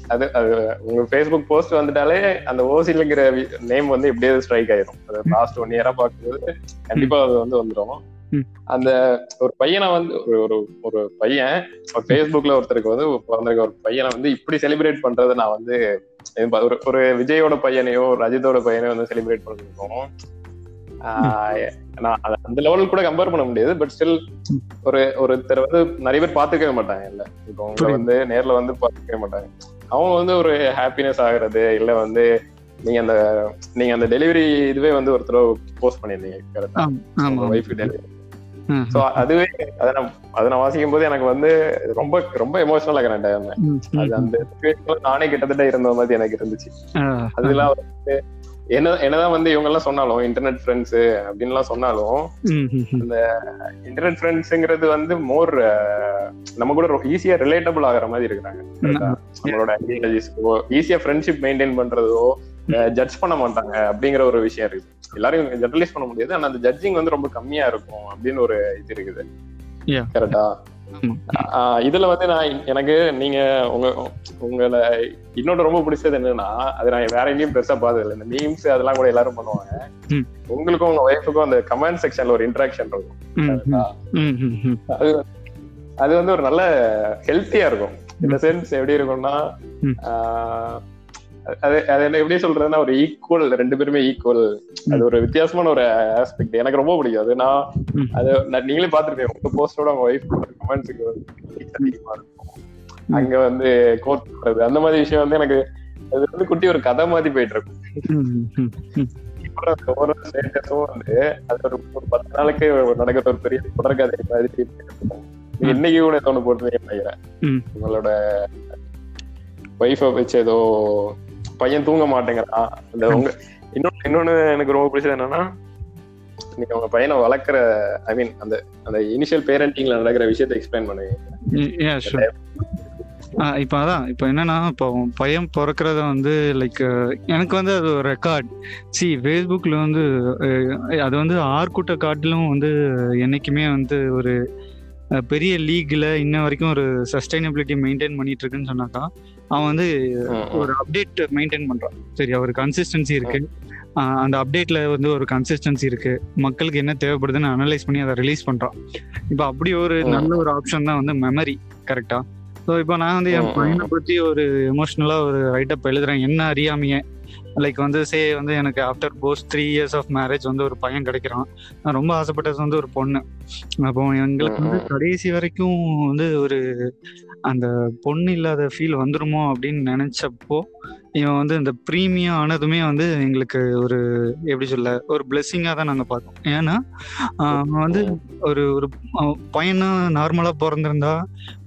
Speaker 2: அது அது உங்க ஃபேஸ்புக் போஸ்ட் வந்துட்டாலே அந்த ஓசிலுங்கிற நேம் வந்து எப்படியே ஸ்ட்ரைக் ஆயிரும். லாஸ்ட் ஒன் இயரா பார்க்கும்போது கண்டிப்பா அது வந்து வந்துடும். அந்த ஒரு பையனை வந்து ஒரு ஒரு பையன் ஃபேஸ்புக்ல ஒருத்தருக்கு வந்து பிறந்திருக்க ஒரு பையனை வந்து இப்படி செலிப்ரேட் பண்றதை நான் வந்து ஒரு ஒரு விஜயோட பையனையோ ஒரு அஜித்தோட பையனையோ வந்து செலிப்ரேட் பண்ணிருக்கோம். ஆஹ் நான் அந்த லெவலுக்கு கூட கம்பேர் பண்ண முடியாது பட் ஸ்டில் ஒரு ஒருத்தர் வந்து நிறைய பேர் பாத்துக்கவே மாட்டாங்க இல்ல. இப்போ. வந்து நேர்ல வந்து பாத்துக்கவே மாட்டாங்க. அவங்க வந்து ஒரு ஹாப்பினஸ் ஆகுறது இல்ல வந்து நீங்க அந்த நீங்க அந்த டெலிவரி இதுவே வந்து ஒருத்தர் போஸ்ட் பண்ணிருந்தீங்க கரெக்டா ஒய்ஃப் டெலிவரி சோ அதுவே அதை நான் அதை நான் வாசிக்கும் போது எனக்கு வந்து ரொம்ப ரொம்ப எமோஷனலா கனெக்ட் ஆயிருந்தேன் அது அந்த நானே கிட்டத்தட்ட இருந்த மாதிரி எனக்கு இருந்துச்சு.
Speaker 1: ஆ,
Speaker 2: அதெல்லாம் வந்து என்ன என்னதான் வந்து இவங்க எல்லாம் சொன்னாலும் இன்டர்நெட் ஃப்ரெண்ட்ஸ் அப்படின்லாம் சொன்னாலும்
Speaker 1: ம்.
Speaker 2: இன்டர்நெட் ஃப்ரெண்ட்ஸ்ங்கிறது வந்து மோர் நம்ம கூட ஈஸியா ரிலேட்டபிள் ஆகுற மாதிரி இருக்கிறாங்க? நம்மளோட ஐடியாலஜிஸ்க்கோ ஈஸியா ஃப்ரெண்ட்ஷிப் மெயின்டைன் பண்றதோ ஜட்ஜ் பண்ண மாட்டாங்க அப்படிங்கிற ஒரு விஷயம் இருக்கு எல்லாரையும் ஜெனரலைஸ் பண்ண முடியாது ஆனா அந்த ஜட்ஜிங் வந்து ரொம்ப கம்மியா இருக்கும் அப்படின்னு ஒரு இது இருக்குது. கரெக்டா. இதுல வந்து நான் எனக்கு நீங்க உங்க உங்களை இன்னொன்று ரொம்ப பிடிச்சது என்னன்னா அது நான் வேற எங்கேயும் பெருசா பார்த்தது இல்லை இந்த மீம்ஸ் அதெல்லாம் கூட எல்லாரும் பண்ணுவாங்க. உங்களுக்கும் உங்க ஒய்ஃபுக்கும் அந்த கமெண்ட் செக்ஷன்ல ஒரு இன்டராக்ஷன் இருக்கும். அது அது வந்து ஒரு நல்ல ஹெல்த்தியா இருக்கும். இந்த சென்ஸ் எப்படி இருக்கும்னா. ஆஹ், அது அது என்ன எப்படி சொல்றதுன்னா ஒரு ஈக்குவல் ரெண்டு பேருமே ஈக்குவல் அது ஒரு வித்தியாசமான ஒரு ஆஸ்பெக்ட் எனக்கு ரொம்ப பிடிக்கும். அது நான். அது நீங்களே பாத்துருப்பீங்க உங்க போஸ்டோட உங்க ஒய்ஃப் கமெண்ட்ஸுக்கு அதிகமா இருக்கும். அங்க வந்து கோட் பண்றது அந்த மாதிரி விஷயம் வந்து எனக்கு அது வந்து குட்டி ஒரு கதை மாதிரி போயிட்டு இருக்கும் ஒவ்வொரு ஸ்டேட்டஸும் வந்து அது ஒரு ஒரு பத்து நாளைக்கு நடக்கிற ஒரு பெரிய தொடர்கதை மாதிரி இன்னைக்கு கூட தோணு போட்டுருக்கீங்கன்னு நினைக்கிறேன். உங்களோட ஒய்ஃபை வச்சு ஏதோ பையன் தூங்க மாட்டேங்கிறான். அந்த உங்க இன்னொன்னு இன்னொன்னு எனக்கு ரொம்ப பிடிச்சது என்னன்னா நீங்க உங்க பையனை வளர்க்குற ஐ மீன் அந்த அந்த இனிஷியல் பேரண்டிங்ல நடக்கிற விஷயத்த எக்ஸ்பிளைன் பண்ணுவீங்க
Speaker 1: யா இப்போ அதான் இப்போ என்னன்னா இப்போ பையன் பிறக்கிறத வந்து லைக் எனக்கு வந்து அது ஒரு ரெக்கார்ட் சி ஃபேஸ்புக்கில் வந்து அது வந்து ஆர்கூட்ட காட்டிலும் வந்து என்னைக்குமே வந்து ஒரு பெரிய லீக்ல இன்ன வரைக்கும் ஒரு சஸ்டைனபிலிட்டி மெயின்டைன் பண்ணிட்டு இருக்குன்னு சொன்னாக்கா அவன் வந்து ஒரு அப்டேட் மெயின்டைன் பண்றான். சரி ஒரு கன்சிஸ்டன்சி இருக்கு. அந்த அப்டேட்ல வந்து ஒரு கன்சிஸ்டன்சி இருக்கு. மக்களுக்கு என்ன தேவைப்படுதுன்னு அனலைஸ் பண்ணி அதை ரிலீஸ் பண்றான். இப்போ அப்படி ஒரு. நல்ல ஒரு ஆப்ஷன் தான் வந்து மெமரி கரெக்டா ஸோ இப்போ நான் வந்து என். பையனை பத்தி ஒரு எமோஷ்னலா ஒரு ரைட்டப் எழுதுறேன். என்ன அறியாமையே? லைக் வந்து சே வந்து எனக்கு ஆஃப்டர் போஸ் த்ரீ இயர்ஸ் ஆஃப் மேரேஜ் வந்து ஒரு பையன் கிடைக்கிறான். நான் ரொம்ப ஆசைப்பட்டது வந்து ஒரு பொண்ணு. அப்போ எங்களுக்கு வந்து கடைசி வரைக்கும் வந்து ஒரு அந்த பொண்ணு இல்லாத ஃபீல் வந்துருமோ அப்படின்னு நினைச்சப்போ இவன் வந்து இந்த ப்ரீமியம் ஆனதுமே வந்து எங்களுக்கு ஒரு எப்படி சொல்ல ஒரு பிளெஸ்ஸிங்காக தான் நாங்கள் பார்த்தோம். ஏன்னா அவன் வந்து ஒரு ஒரு அவன் பையனா நார்மலாக பிறந்திருந்தா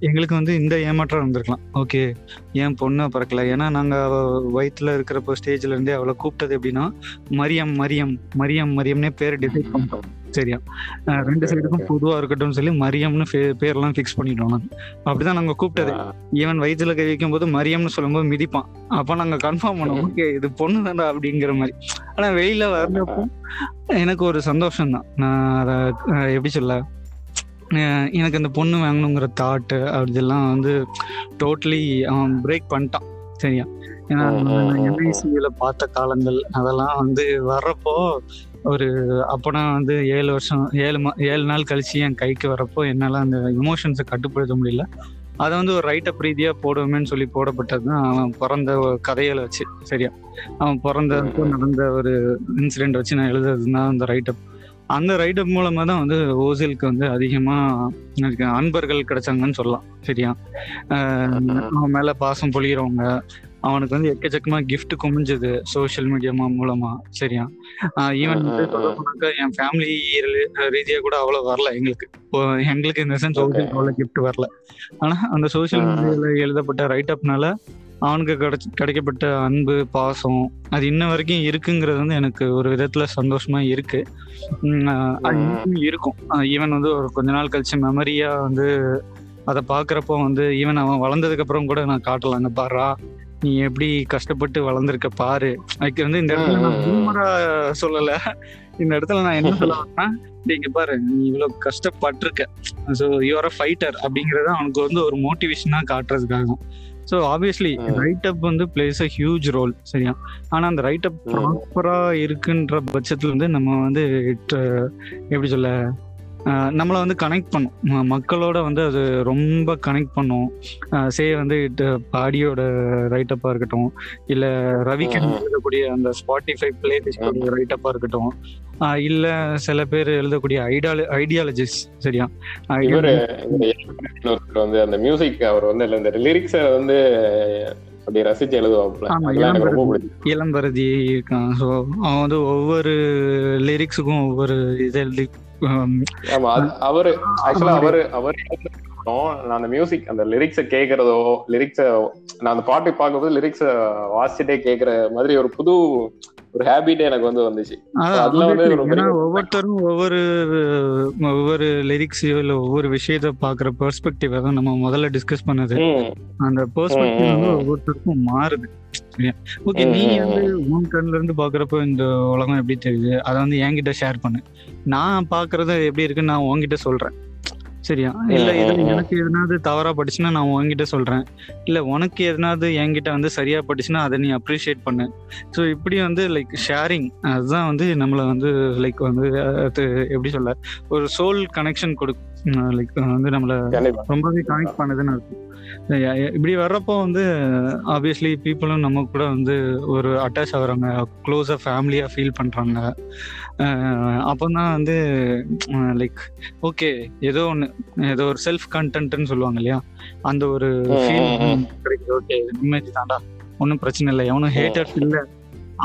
Speaker 1: எங்களுக்கு வந்து இந்த ஏமாற்றம் இருந்திருக்கலாம். ஓகே ஏன் பொண்ணு பிறக்கல? ஏன்னா நாங்கள் வயிற்றுல இருக்கிறப்போ ஸ்டேஜ்ல இருந்தே அவளை கூப்பிட்டது எப்படின்னா மரியம் மரியம் மரியம் மரியம்னே பேர் டிசைட் பண்ணிட்டோம். சரியா? ரெண்டு சைடுக்கும். பொதுவா இருக்கட்டும்னு சொல்லி மரியம்னு பேர்லாம் ஃபிக்ஸ் பண்ணிட்டோம் நாங்க. அப்படிதான் நாங்க கூப்பிட்டது. ஈவன் வயிற்றுல கை வைக்கும் போது மரியம்னு சொல்லும்போது மிதிப்பான். அப்ப நாங்க கன்ஃபார்ம் பண்ணோம். ஓகே இது பொண்ணு தான்டா அப்படிங்கிற மாதிரி. ஆனா வெளியில வர்றப்போ எனக்கு ஒரு சந்தோஷம் தான் நான் அதை எப்படி சொல்ல? எனக்கு அந்த பொண்ணு வாங்கணுங்கிற தாட்டு அப்படிலாம் வந்து டோட்டலி அவன் பிரேக் பண்ணிட்டான். சரியா? ஏன்னா. என்ஐசியில பார்த்த காலங்கள் அதெல்லாம் வந்து வர்றப்போ ஒரு அப்பனா வந்து ஏழு வருஷம் ஏழு மா ஏழு நாள் கழிச்சு என் கைக்கு வரப்போ என்னால அந்த இமோஷன்ஸை கட்டுப்படுத்த முடியல. அதை வந்து ஒரு ரைட்டப் ரீதியா போடுவோமேன்னு சொல்லி போடப்பட்டது தான் அவன் பிறந்த கதைகளை வச்சு சரியா? அவன் பிறந்தப்போ நடந்த ஒரு இன்சிடென்ட் வச்சு நான் எழுதுறது தான் அந்த ரைட்டப் அந்த ரைட்டப் மூலமா தான் வந்து ஓசிலுக்கு வந்து அதிகமா எனக்கு அன்பர்கள் கிடைச்சாங்கன்னு சொல்லலாம் சரியா? அவன் மேல பாசம் பொழிகிறவங்க அவனுக்கு வந்து எக்கச்சக்கமா gift குமிஞ்சது சோஷியல் மீடியா மூலமா. சரியா? ஈவன் வந்து என் ஃபேமிலி ரீதியா கூட அவ்வளவு வரல எங்களுக்கு. எங்களுக்கு இந்த சென்ஸ். அவ்வளவு gift வரல. ஆனா அந்த சோஷியல்
Speaker 2: ம்.
Speaker 1: மீடியால எழுதப்பட்ட ரைட் அப்னால அவனுக்கு கிடைச்ச கிடைக்கப்பட்ட அன்பு பாசம் அது இன்ன வரைக்கும் இருக்குங்கிறது வந்து எனக்கு ஒரு விதத்துல சந்தோஷமா இருக்கு. இருக்கும். ஈவன் வந்து ஒரு கொஞ்ச நாள் கழிச்சு மெமரியா வந்து அதை பாக்குறப்போ வந்து ஈவன் அவன் வளர்ந்ததுக்கு அப்புறம் கூட நான் காட்டலாங்க பாரா நீ எப்படி கஷ்டப்பட்டு வளர்ந்துருக்க பாரு அதுக்கு வந்து இந்த இடத்துல நான். பூமரா சொல்லல இந்த இடத்துல நான் என்ன சொல்ல வரேன்னா நீங்க பாரு நீ இவ்வளவு கஷ்டப்பட்டிருக்க ஸோ யூஆர் அ ஃபைட்டர் அப்படிங்கறது அவனுக்கு வந்து ஒரு மோட்டிவேஷனா காட்டுறதுக்காக ஸோ ஆப்வியஸ்லி. ரைட் அப் வந்து பிளேஸ் அ ஹியூஜ் ரோல் சரியா ஆனா அந்த ரைட் அப்
Speaker 2: ம்.
Speaker 1: ப்ராப்பரா இருக்குன்ற பட்சத்துல வந்து நம்ம வந்து எப்படி சொல்ல நம்மளை வந்து கனெக்ட் பண்ணும். மக்களோட வந்து அது ரொம்ப கனெக்ட் பண்ணும். சே வந்து பாடியோட ரைட் அப்பா இருக்கட்டும் இல்ல ரவிக்கன்
Speaker 2: ம்.
Speaker 1: எழுதக்கூடிய அந்த ஸ்பாட்டிஃபை பிளே லிஸ்டோட ரைட் அப்பா இருக்கட்டும் இல்ல சில பேர் எழுதக்கூடிய ஐடியால ஐடியாலஜிஸ் சரியா?
Speaker 2: வந்து அந்த மியூசிக் அவர் வந்து இல்ல இந்த லிரிக்ஸ வந்து அப்படி ரசிச்சு எழுதுவாப்புல.
Speaker 1: இளம்பரதி. இருக்கான். ஸோ அவன் வந்து ஒவ்வொரு லிரிக்ஸுக்கும் ஒவ்வொரு இது எழுதி
Speaker 2: அவரு ஆக்சுவலா அவரு அவர் நான் அந்த மியூசிக் அந்த லிரிக்ஸ கேக்குறதோ லிரிக்ஸ நான் அந்த பாட்டு பார்க்கும்போது லிரிக்ஸ வாசிச்சுட்டே கேக்குற மாதிரி ஒரு புது ஒரு ஹேபிட் எனக்கு வந்து வந்துச்சு. அதுல வந்து
Speaker 1: ஒவ்வொருத்தரும் ஒவ்வொரு ஒவ்வொரு லிரிக்ஸையோ இல்ல ஒவ்வொரு விஷயத்த பாக்குற பெர்ஸ்பெக்டிவ் தான் நம்ம முதல்ல டிஸ்கஸ் பண்ணது. அந்த பெர்ஸ்பெக்டிவ் வந்து. ஒவ்வொருத்தருக்கும் மாறுது. ஓகே நீ வந்து உன் கண்ணுல இருந்து பாக்குறப்போ இந்த உலகம் எப்படி தெரியுது? அதை வந்து என்கிட்ட ஷேர் பண்ணு. நான் பாக்குறது எப்படி இருக்குன்னு நான் உன்கிட்ட சொல்றேன். சரியா? இல்ல இதுல
Speaker 2: ம்.
Speaker 1: எனக்கு எதனாவது தவறா பட்டுச்சுன்னா நான் உன்கிட்ட சொல்றேன். இல்ல உனக்கு எதனாவது என்கிட்ட வந்து சரியா பட்டுச்சுன்னா அதை நீ அப்ரிஷியேட் பண்ணு. ஸோ இப்படி வந்து லைக் ஷேரிங் அதுதான் வந்து நம்மளை வந்து லைக் வந்து அது எப்படி சொல்ல? ஒரு சோல் கனெக்ஷன் கொடுக்கும் லைக் வந்து நம்மள ரொம்பவே கனெக்ட் பண்ணுதுன்னு இருக்கும் இப்படி வர்றப்போ வந்து ஆப்வியஸ்லி பீப்புளும் நம்ம கூட வந்து ஒரு அட்டாச் ஆகுறாங்க க்ளோஸாக ஃபேமிலியாக ஃபீல் பண்ணுறாங்க அப்போ தான் வந்து லைக் ஓகே ஏதோ ஒன்று ஏதோ ஒரு செல்ஃப் கண்டென்ட்னு சொல்லுவாங்க இல்லையா அந்த ஒரு ஃபீல். கிடைக்குது ஓகே நிம்மதி தாண்டா ஒன்றும் பிரச்சனை இல்லை எவனும் ஹேட்டர்ஸ் இல்லை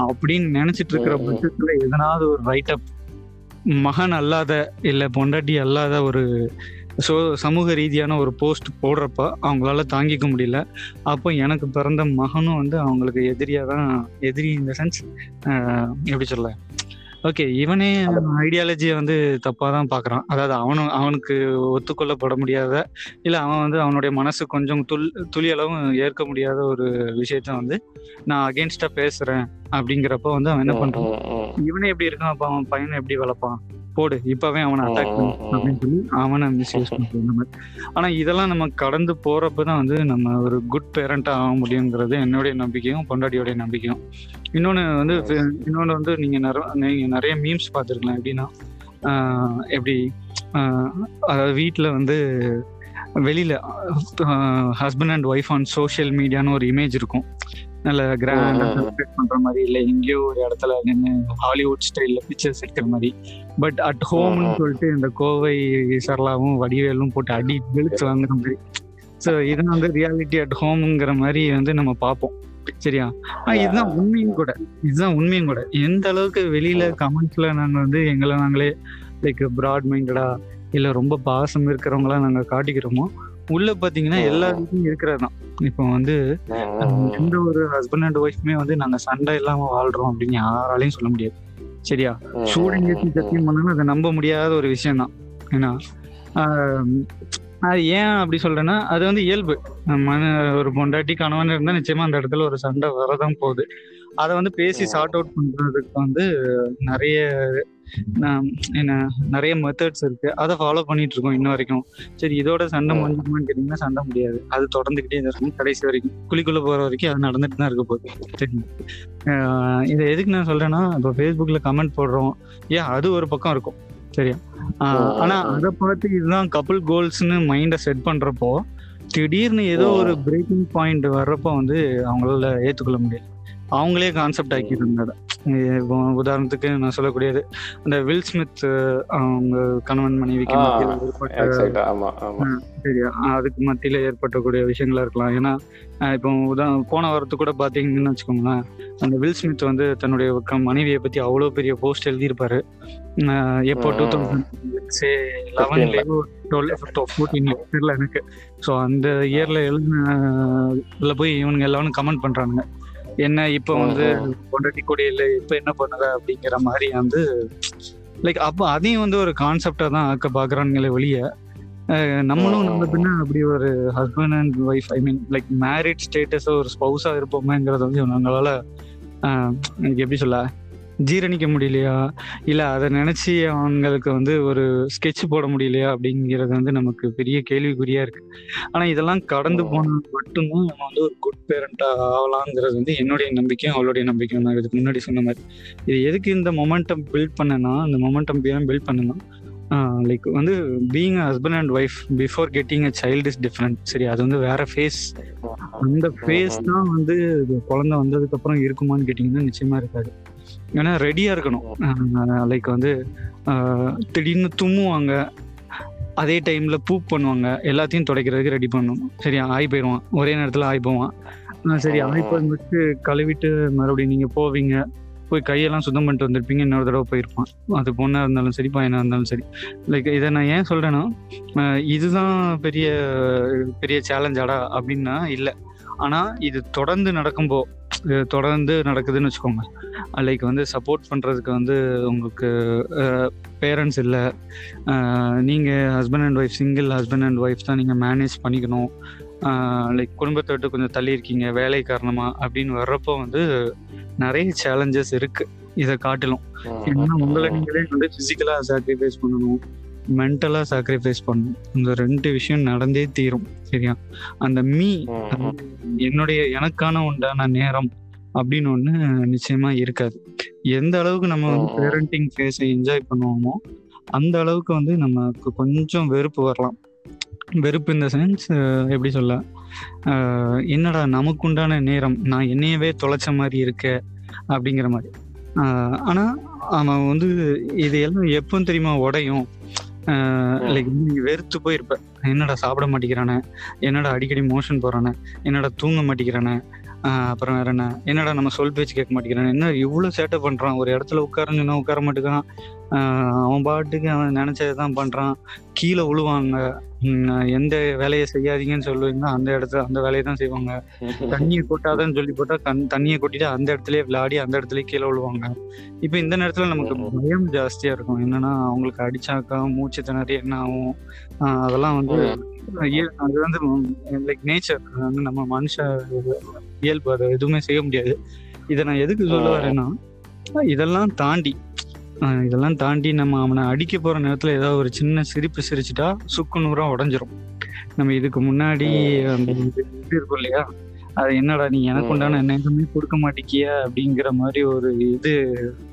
Speaker 1: அப்படின்னு நினைச்சிட்டு இருக்கிற. பட்சத்துல எதனாவது ஒரு ரைட் அப் மகன் அல்லாத இல்ல பொண்டாட்டி அல்லாத ஒரு சோ சமூக ரீதியான ஒரு போஸ்ட் போடுறப்ப அவங்களால தாங்கிக்க முடியல. அப்போ எனக்கு பிறந்த மகனும் வந்து அவங்களுக்கு எதிரியா தான் எதிரி இந்த சென்ஸ் எப்படி சொல்ல? ஓகே இவனே ஐடியாலஜியை வந்து தப்பா தான் பாக்குறான். அதாவது அவனும் அவனுக்கு ஒத்துக்கொள்ளப்பட முடியாத இல்ல அவன் வந்து அவனுடைய மனசு கொஞ்சம் துள் துளி அளவும் ஏற்க முடியாத ஒரு விஷயத்த வந்து நான் அகேன்ஸ்டா பேசுறேன் அப்படிங்கிறப்ப வந்து அவன் என்ன
Speaker 2: ம்.
Speaker 1: இவனே எப்படி இருக்கான்? அப்ப அவன் பையனை எப்படி வளர்ப்பான்? போடு இப்பவே அவனை அட்டாக் பண்ணு. அப்படின்னு சொல்லி அவனை மிஸ்யூஸ் [laughs] இந்த மாதிரி. ஆனா இதெல்லாம் நம்ம கடந்து போறப்ப தான் வந்து நம்ம ஒரு குட் பேரண்டா ஆக முடியுங்கிறது என்னுடைய நம்பிக்கையும் பொண்டாட்டியோடைய நம்பிக்கையும். இன்னொன்னு வந்து இன்னொன்னு வந்து நீங்க நிறைய நீங்க நிறைய மீம்ஸ் பார்த்துருக்கலாம். எப்படின்னா எப்படி அதாவது வீட்டில் வந்து வெளியில husband and wife on social மீடியான்னு ஒரு இமேஜ் இருக்கும். நல்ல கிராண்டா. செலிப்ரேட் பண்ற மாதிரி இல்ல எங்கேயோ ஒரு இடத்துல நின்று ஹாலிவுட் ஸ்டைல்ல பிக்சர்ஸ் எடுக்கிற மாதிரி. பட் அட் ஹோம்னு. சொல்லிட்டு இந்த கோவை சரளாவும் வடிவேலும் போட்டு அடி வெளுத்து வாங்குற மாதிரி. ஸோ இது வந்து ரியாலிட்டி அட் ஹோம்ங்கிற மாதிரி வந்து நம்ம பார்ப்போம். சரியா? இதுதான் உண்மையும் கூட. இதுதான் உண்மையும் கூட. எந்த அளவுக்கு வெளியில கமெண்ட்ஸ்ல நாங்க வந்து எங்களை நாங்களே லைக் ப்ராட் மைண்டடா இல்ல ரொம்ப பாசம் இருக்கிறவங்களா நாங்க காட்டிக்கிறோமோ உள்ள பாத்தீங்கன்னா எல்லா வீட்லயும் இருக்கிறது தான் இப்போ வந்து. எந்த ஒரு ஹஸ்பண்ட் அண்ட் ஒய்ஃப்மே வந்து நாங்க சண்டை இல்லாம வாழ்றோம் அப்படின்னு யாராலையும் சொல்ல முடியாது. சரியா?
Speaker 2: ம்,
Speaker 1: ஏற்றி சத்தியம் பண்ணாலும் அதை நம்ப முடியாத ஒரு விஷயம் தான் ஏன்னா அது ஏன் அப்படி சொல்றேன்னா அது வந்து இயல்பு. மன ஒரு பொண்டாட்டி கணவன் இருந்தா நிச்சயமா அந்த இடத்துல ஒரு சண்டை வரதான் போகுது. அதை வந்து பேசி. சார்ட் அவுட் பண்றதுக்கு வந்து நிறைய என்ன நிறைய மெத்தட்ஸ் இருக்கு. அதை ஃபாலோ பண்ணிட்டு இருக்கோம் இன்ன வரைக்கும். சரி இதோட சண்டை. முடிஞ்சுமான்னு கேட்டீங்கன்னா சண்டை முடியாது. அது தொடர்ந்துகிட்டே இருக்கும் கடைசி வரைக்கும். குழிக்குள்ள போற வரைக்கும் அது நடந்துட்டு தான் இருக்க போகுது. சரி. ஆஹ் இதை எதுக்கு நான் சொல்றேன்னா இப்போ ஃபேஸ்புக்ல கமெண்ட் போடுறோம். ஏன்? அது ஒரு பக்கம் இருக்கும். சரியா? ஆனா. அதை பார்த்து இதுதான் கப்புள் கோல்ஸ்னு மைண்டை செட் பண்றப்போ திடீர்னு ஏதோ ஒரு பிரேக்கிங் பாயிண்ட் வர்றப்போ வந்து அவங்களால ஏத்துக்கொள்ள முடியாது அவங்களே கான்செப்ட் அதை இப்போ உதாரணத்துக்கு நான் சொல்லக்கூடியது அந்த வில் ஸ்மித் அவங்க கணவன் மனைவிக்கு சரியா அதுக்கு மத்தியில ஏற்பட்டக்கூடிய விஷயங்களா இருக்கலாம். ஏன்னா இப்போ உதா போன வாரத்துக்கு கூட பாத்தீங்கன்னு வச்சுக்கோங்களேன் அந்த வில் ஸ்மித் வந்து தன்னுடைய மனைவியை பத்தி அவ்வளவு பெரிய போஸ்ட் எழுதியிருப்பாரு. எப்போ. டூ தௌசண்ட் லெவன்லயோ டுவெல் ஃபோர்டீன்ல தெரியல எனக்கு. ஸோ அந்த இயர்ல எழுதின போய் இவனுங்க எல்லாரும் கமெண்ட் பண்றானுங்க. என்ன இப்போ வந்து பொண்டாட்டி கூட இல்லை இப்போ என்ன பண்ணுற அப்படிங்கிற மாதிரி வந்து லைக் அப்போ அதையும் வந்து ஒரு கான்செப்டா தான் ஆக்க பாக்குறானுங்களே வெளிய நம்மளும். நம்ம பின்ன அப்படி ஒரு husband and wife I mean like married status ஒரு ஸ்பௌஸா இருப்போமேங்கிறத வந்து நம்மளால எப்படி சொல்ல ஜீரணிக்க முடியலையா? இல்ல அதை நினைச்சு அவங்களுக்கு வந்து ஒரு ஸ்கெட்ச் போட முடியலையா? அப்படிங்கிறது வந்து நமக்கு பெரிய கேள்விக்குறியா இருக்கு. ஆனா இதெல்லாம் கடந்து
Speaker 2: ம்.
Speaker 1: போனா மட்டும்தான் நம்ம வந்து ஒரு குட் பேரண்டா ஆகலாங்கிறது வந்து என்னுடைய நம்பிக்கையும் அவளுடைய நம்பிக்கையும் நான் இதுக்கு முன்னாடி சொன்ன மாதிரி. இது எதுக்கு இந்த மொமெண்டம் பில்ட் பண்ணனா இந்த மொமெண்டம் பில்ட் பண்ணனா லைக் வந்து being husband and wife before getting a child is different சரி அது வந்து வேற ஃபேஸ் அந்த ஃபேஸ் தான் வந்து குழந்தை வந்ததுக்கு அப்புறம் இருக்குமான்னு கேட்டிங்கன்னா நிச்சயமா இருக்காது. ஏன்னா ரெடியா இருக்கணும். லைக் வந்து திடீர்னு தும்முவாங்க. அதே டைம்ல பூப் பண்ணுவாங்க. எல்லாத்தையும் துடைக்கிறதுக்கு ரெடி பண்ணணும். சரியா? ஆய் போயிடுவான். ஒரே நேரத்துல ஆய் போவான். சரி ஆய் போய் முடிச்சு கழுவிட்டு மறுபடியும் நீங்க போவீங்க. போய் கையெல்லாம் சுத்தம் பண்ணிட்டு வந்திருப்பீங்க. இன்னொரு தடவை போயிருப்பான். அது பொண்ணா இருந்தாலும் சரி பையனா இருந்தாலும் சரி. லைக் இதை நான் ஏன் சொல்றேன்னா ஆஹ், இதுதான் பெரிய பெரிய சேலஞ்சாடா அப்படின்னா இல்லை. ஆனா இது தொடர்ந்து நடக்கும்போ இது தொடர்ந்து நடக்குதுன்னு வச்சுக்கோங்க. லைக் வந்து சப்போர்ட் பண்றதுக்கு வந்து உங்களுக்கு பேரண்ட்ஸ் இல்லை. நீங்க husband and wife single husband and wife தான் நீங்க மேனேஜ் பண்ணிக்கணும். லைக் குடும்பத்தை விட்டு கொஞ்சம் தள்ளி இருக்கீங்க வேலை காரணமா அப்படின்னு வர்றப்போ வந்து நிறைய சேலஞ்சஸ் இருக்கு. இதை காட்டிலும். ஏன்னா உங்களை நீங்களே வந்து பிசிக்கலா சாக்ரிஃபைஸ் பண்ணணும். மென்டலா சாக்ரிஃபைஸ் பண்ணணும் இந்த ரெண்டு விஷயம் நடந்தே தீரும் சரியா? அந்த மீ என்னுடைய எனக்கான உண்டான நேரம் அப்படின்னு ஒண்ணு நிச்சயமா இருக்காது. எந்த அளவுக்கு நம்ம வந்து. பேரண்டிங் ஃபேஸை என்ஜாய் பண்ணுவோமோ அந்த அளவுக்கு வந்து நமக்கு கொஞ்சம் வெறுப்பு வரலாம். வெறுப்பு இந்த சென்ஸ் எப்படி சொல்ல? என்னடா நமக்கு உண்டான நேரம் நான் என்னையவே தொலைச்ச மாதிரி இருக்க அப்படிங்கிற மாதிரி. அஹ், ஆனா அவன் வந்து இது எல்லாம் எப்போ தெரியுமா உடையும்? லைக் நீ வெறுத்து போயிருப்ப. என்னடா சாப்பிட மாட்டேங்கிறானே? என்னடா அடிக்கடி மோஷன் போறானே என்னடா தூங்க மாட்டேங்கிறானே? அப்புறம் வேற என்ன? என்னடா நம்ம சொல் பேச்சு கேட்க மாட்டேங்கிறான்? என்ன இவ்வளவு சேட்டை பண்றான்? ஒரு இடத்துல உட்காரன்னு சொன்னா உட்கார மாட்டேங்கிறான். அவன் பாட்டுக்கு அவன் நினைச்சதுதான் பண்றான். கீழே விழுவாங்க எந்த வேலையை செய்யாதீங்கன்னு சொல்லுவீங்கன்னா அந்த இடத்துல அந்த வேலையை தான் செய்வாங்க. [laughs] தண்ணியை கொட்டாதன்னு சொல்லி போட்டா கண் தண்ணியை கொட்டிட்டு அந்த இடத்துலயே விளையாடி அந்த இடத்துலயே கீழே விழுவாங்க இப்ப இந்த நேரத்துல நமக்கு. பயம் ஜாஸ்தியா இருக்கும். என்னன்னா அவங்களுக்கு அடிச்சாக்கா மூச்சு திணறி என்ன ஆகும்? அதெல்லாம் வந்து அது வந்து லைக் நேச்சர் வந்து நம்ம மனுஷ இயல்பு. அதை எதுவுமே செய்ய முடியாது. இதை நான் எதுக்கு சொல்ல. வரேன்னா இதெல்லாம் தாண்டி இதெல்லாம் தாண்டி நம்ம அவனை அடிக்க போகிற நேரத்தில் ஏதாவது ஒரு சின்ன சிரிப்பு சிரிச்சுட்டா சுக்கு நூறாக உடஞ்சிரும். நம்ம இதுக்கு முன்னாடி இது இருக்கும் இல்லையா? அது என்னடா நீ எனக்கு உண்டான நேரமே கொடுக்க மாட்டேங்கிய அப்படிங்கிற மாதிரி ஒரு இது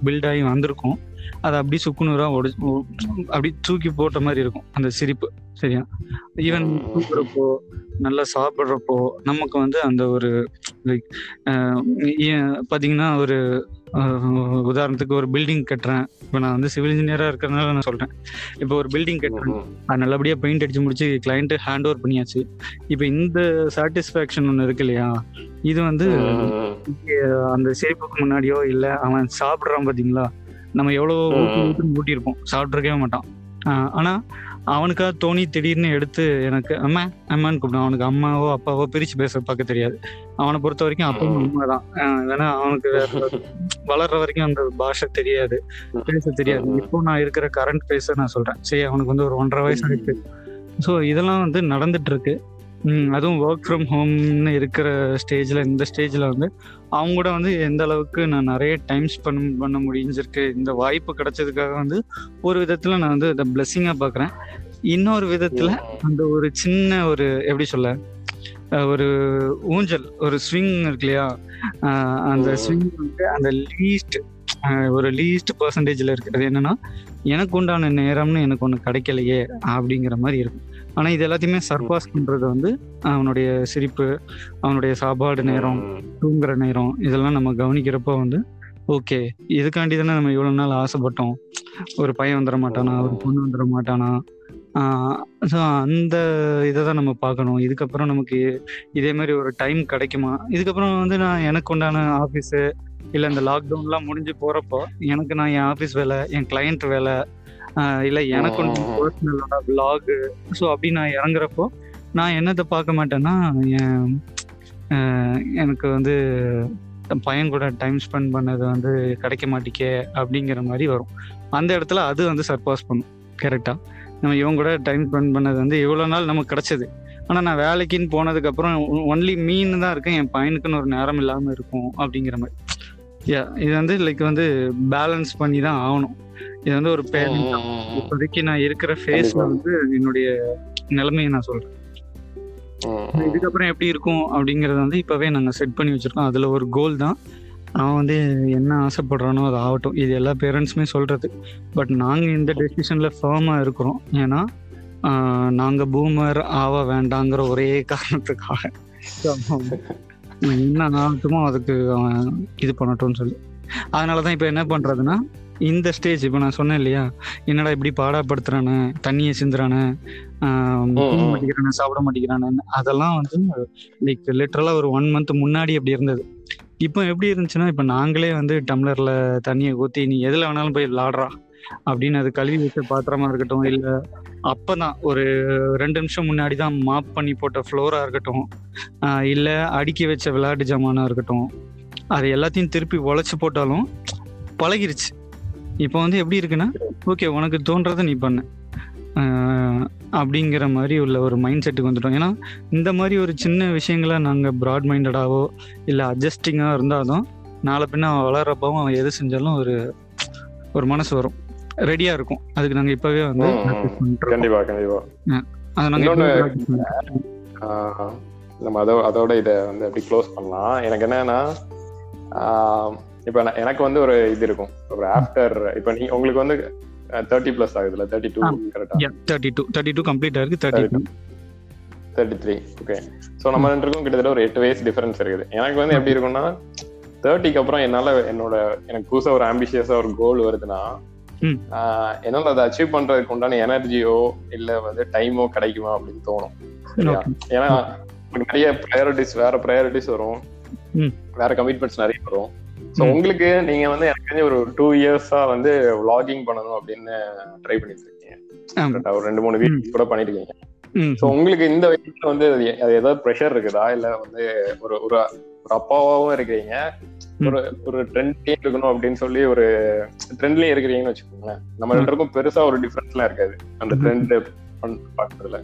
Speaker 1: பில்டாகி வந்திருக்கும். அதை அப்படி சுக்குநூறா உடச்சு அப்படி தூக்கி போட்ட மாதிரி இருக்கும் அந்த சிரிப்பு. சரியா? ஈவன் தூக்குறப்போ நல்லா சாப்பிட்றப்போ நமக்கு வந்து அந்த ஒரு லைக் பார்த்தீங்கன்னா ஒரு உதாரணத்துக்கு ஒரு பில்டிங் கட்டுறேன். இப்போ நான் வந்து சிவில் இன்ஜினியராக இருக்கிறதுனால நான் சொல்கிறேன் இப்போ ஒரு பில்டிங் கட்டுறேன். அது நல்லபடியாக பெயிண்ட் அடிச்சு முடிச்சு கிளைண்ட்டு ஹேண்ட் ஓவர் பண்ணியாச்சு. இப்போ இந்த சாட்டிஸ்ஃபேக்ஷன் ஒன்று இருக்கு இல்லையா? இது வந்து அந்த ஷேப்புக்கு முன்னாடியோ இல்லை அவன் சாப்பிட்றான் பார்த்தீங்களா நம்ம எவ்வளோ ஊட்டி
Speaker 2: ம்.
Speaker 1: ஊட்டி ஊட்டியிருப்போம் சாப்பிட்ருக்கவே மாட்டான். ஆஹ் ஆனா அவனுக்கா தோணி திடீர்னு எடுத்து எனக்கு அம்மா அம்மான்னு கூப்பிடுவான். அவனுக்கு அம்மாவோ அப்பாவோ பிரிச்சு பேச பார்க்க தெரியாது. அவனை பொறுத்த வரைக்கும் அப்பவும். அம்மா தான் ஏன்னா அவனுக்கு வேற [laughs] வளர்ற வரைக்கும் அந்த பாஷை தெரியாது. பேச தெரியாது. இப்போ நான் இருக்கிற கரண்ட் பேச நான் சொல்றேன். சரி அவனுக்கு வந்து ஒரு ஒன்றரை வயசு ஆயிடுச்சு ஸோ இதெல்லாம் வந்து நடந்துட்டு இருக்கு. அதுவும் ஒர்க் ஃப்ரம் ஹோம்னு இருக்கிற ஸ்டேஜ்ல இந்த ஸ்டேஜ்ல வந்து அவங்க கூட வந்து எந்த அளவுக்கு நான் நிறைய டைம் ஸ்பெண்ட் பண்ண முடிஞ்சிருக்கு இந்த வாய்ப்பு கிடைச்சதுக்காக வந்து ஒரு விதத்துல நான் வந்து இதை பிளெஸ்ஸிங்கா பாக்குறேன் இன்னொரு விதத்துல அந்த ஒரு சின்ன ஒரு எப்படி சொல்ல ஒரு ஊஞ்சல் ஒரு ஸ்விங் இருக்கு இல்லையா? அந்த. ஸ்விங் வந்து அந்த லீஸ்ட் ஒரு லீஸ்ட் பர்சன்டேஜ்ல இருக்கு. அது என்னன்னா எனக்கு உண்டான நேரம்னு எனக்கு ஒன்று கிடைக்கலையே அப்படிங்கிற மாதிரி இருக்கும். ஆனா இது எல்லாத்தையுமே சர்பாஸ் பண்றது வந்து அவனுடைய சிரிப்பு அவனுடைய சாப்பாடு நேரம் தூங்குற நேரம் இதெல்லாம் நம்ம கவனிக்கிறப்போ வந்து ஓகே இதுக்காண்டி தானே நம்ம இவ்வளவு நாள் ஆசைப்பட்டோம். ஒரு பையன் வந்துட மாட்டானா ஒரு பொண்ணு வந்துட மாட்டானா? ஸோ அந்த இதை தான் நம்ம பார்க்கணும். இதுக்கப்புறம் நமக்கு இதே மாதிரி ஒரு டைம் கிடைக்குமா? இதுக்கப்புறம் வந்து நான் எனக்கு உண்டான ஆஃபீஸு இல்லை இந்த லாக்டவுன்லாம் முடிஞ்சு போகிறப்போ எனக்கு நான் என் ஆஃபீஸ் வேலை என் கிளையண்ட் வேலை இல்லை எனக்கு. பர்சனலோட விலாகு ஸோ அப்படி நான் இறங்குறப்போ நான் என்னத்தை பார்க்க மாட்டேன்னா என் எனக்கு வந்து பையன் கூட டைம் ஸ்பெண்ட் பண்ணது வந்து கிடைக்க மாட்டேக்கே அப்படிங்கிற மாதிரி வரும். அந்த இடத்துல அது வந்து சர்பாஸ் பண்ணும் கரெக்டாக நம்ம இவங்க கூட டைம் ஸ்பெண்ட் பண்ணது வந்து இவ்வளோ நாள் நமக்கு கிடைச்சது. ஆனால் நான் வேலைக்குன்னு போனதுக்கப்புறம் ஒன்லி மீன் தான் இருக்கேன் என் பையனுக்குன்னு ஒரு நேரம் இல்லாமல் இருக்கும் அப்படிங்கிற மாதிரி. யா இது வந்து லைக் வந்து பேலன்ஸ் பண்ணி தான் ஆகணும். இது வந்து ஒரு பேரண்ட் இப்போதைக்கு நான் இருக்கிற ஃபேஸ்ல. வந்து என்னுடைய நிலைமையை நான் சொல்றேன். இதுக்கப்புறம் எப்படி இருக்கும் அப்படிங்கறத வந்து இப்பவே நாங்க செட் பண்ணி வச்சிருக்கோம். அதுல ஒரு கோல் தான். நான் வந்து என்ன ஆசைப்படுறானோ அது ஆகட்டும். இது எல்லா பேரண்ட்ஸுமே சொல்றது. பட் நாங்க இந்த டெசிஷன்ல ஃபேமா இருக்கிறோம். ஏன்னா ஆஹ், நாங்க பூமர் ஆக வேண்டாங்கிற ஒரே காரணத்துக்காக. என்ன ஆகட்டுமோ அதுக்கு அவன் இது பண்ணட்டும்னு சொல்லி. அதனாலதான் இப்ப என்ன பண்றதுன்னா இந்த ஸ்டேஜ் இப்ப நான் சொன்னேன் இல்லையா? என்னடா இப்படி பாடாப்படுத்துறானே தண்ணியை சிந்துறானே. மாட்டேங்கிறானே சாப்பிட மாட்டேங்கிறானே? அதெல்லாம் வந்து லைக் லிட்டரலா ஒரு ஒன் மந்த் முன்னாடி அப்படி இருந்தது. இப்போ எப்படி இருந்துச்சுன்னா இப்போ நாங்களே வந்து டம்ளர்ல தண்ணியை ஊத்தி நீ எதுல வேணாலும் போய் விளாடுறா அப்படின்னு அது கழுவி வச்ச பாத்திரமா இருக்கட்டும் இல்ல அப்பதான் ஒரு ரெண்டு நிமிஷம் முன்னாடி தான் மாப் பண்ணி போட்ட ஃப்ளோரா இருக்கட்டும் இல்ல அடுக்கி வச்ச விளையாட்டு ஜாமானா இருக்கட்டும் அது எல்லாத்தையும் திருப்பி உழைச்சு போட்டாலும் பழகிருச்சு. இப்போ வந்து எப்படி இருக்குன்னா ஓகே உனக்கு தோன்றதை நீ பண்ணு. அப்படிங்கிற மாதிரி உள்ள ஒரு மைண்ட் செட்டுக்கு வந்துட்டோம். ஏன்னா இந்த மாதிரி ஒரு சின்ன விஷயங்களை நாங்கள் ப்ராட் மைண்டடாவோ இல்லை அட்ஜஸ்டிங்காக இருந்தாலும் நாளை பின்ன அவன் வளர்றப்பவும் அவன் எது செஞ்சாலும் ஒரு ஒரு மனசு வரும். ரெடியாக இருக்கும். அதுக்கு நாங்கள் இப்போவே வந்து
Speaker 2: ம், ம்.
Speaker 1: practice பண்ணிட்டு இருக்கோம்.
Speaker 2: கண்டிப்பா கண்டிப்பா.
Speaker 1: அதை நாங்கள்
Speaker 2: நம்ம அதோ அதோட இதை வந்து அப்படி க்ளோஸ் பண்ணலாம்? எனக்கு என்னன்னா இப்ப எனக்கு வந்து ஒரு இது இருக்கும். ஒரு ஆஃப்டர் இப்ப நீ உங்களுக்கு வந்து தேர்ட்டி பிளஸ் ஆகுதுல தேர்ட்டி டூ. கரெக்டா
Speaker 1: Yeah, 32 32 complete ஆயிருக்கு, 32.
Speaker 2: தேர்ட்டி த்ரீ ஓகே ஸோ நம்ம ரெண்டு பேருக்கும் கிட்டத்தட்ட ஒரு எட்டு வயசு டிஃபரன்ஸ் இருக்குது. எனக்கு வந்து எப்படி இருக்கும்னா தேர்ட்டிக்கு அப்புறம் என்னால என்னோட எனக்கு புதுசா ஒரு ஆம்பிஷியஸா ஒரு கோல் வருதுன்னா என்னால அதை அச்சீவ் பண்றதுக்கு உண்டான எனர்ஜியோ இல்ல வந்து டைமோ கிடைக்குமா அப்படின்னு தோணும். ஏன்னா நிறைய ப்ரையாரிட்டிஸ் வேற ப்ரையாரிட்டிஸ் வரும். வேற கமிட்மெண்ட்ஸ் நிறைய வரும். ஸோ. உங்களுக்கு நீங்க வந்து எனக்கு தெரிஞ்ச ஒரு டூ இயர்ஸா வந்து vlogging பண்ணணும் அப்படின்னு ட்ரை பண்ணிட்டு இருக்கீங்க? ஒரு ரெண்டு மூணு வீக் கூட பண்ணிட்டு இருக்கீங்க. ஸோ உங்களுக்கு இந்த வயசுல வந்து அது ஏதாவது ப்ரெஷர் இருக்குதா இல்ல வந்து ஒரு ஒரு ஒரு அப்பாவாவும் இருக்கிறீங்க. ஒரு ஒரு ட்ரெண்ட்லயும் இருக்கணும் அப்படின்னு சொல்லி ஒரு ட்ரெண்ட்லயும் இருக்கிறீங்கன்னு வச்சுக்கோங்களேன் நம்ம ரெண்டு பேருக்கும் பெருசா ஒரு டிஃபரன்ஸ்லாம் இருக்காது அந்த. ட்ரெண்ட் பாக்குறதுல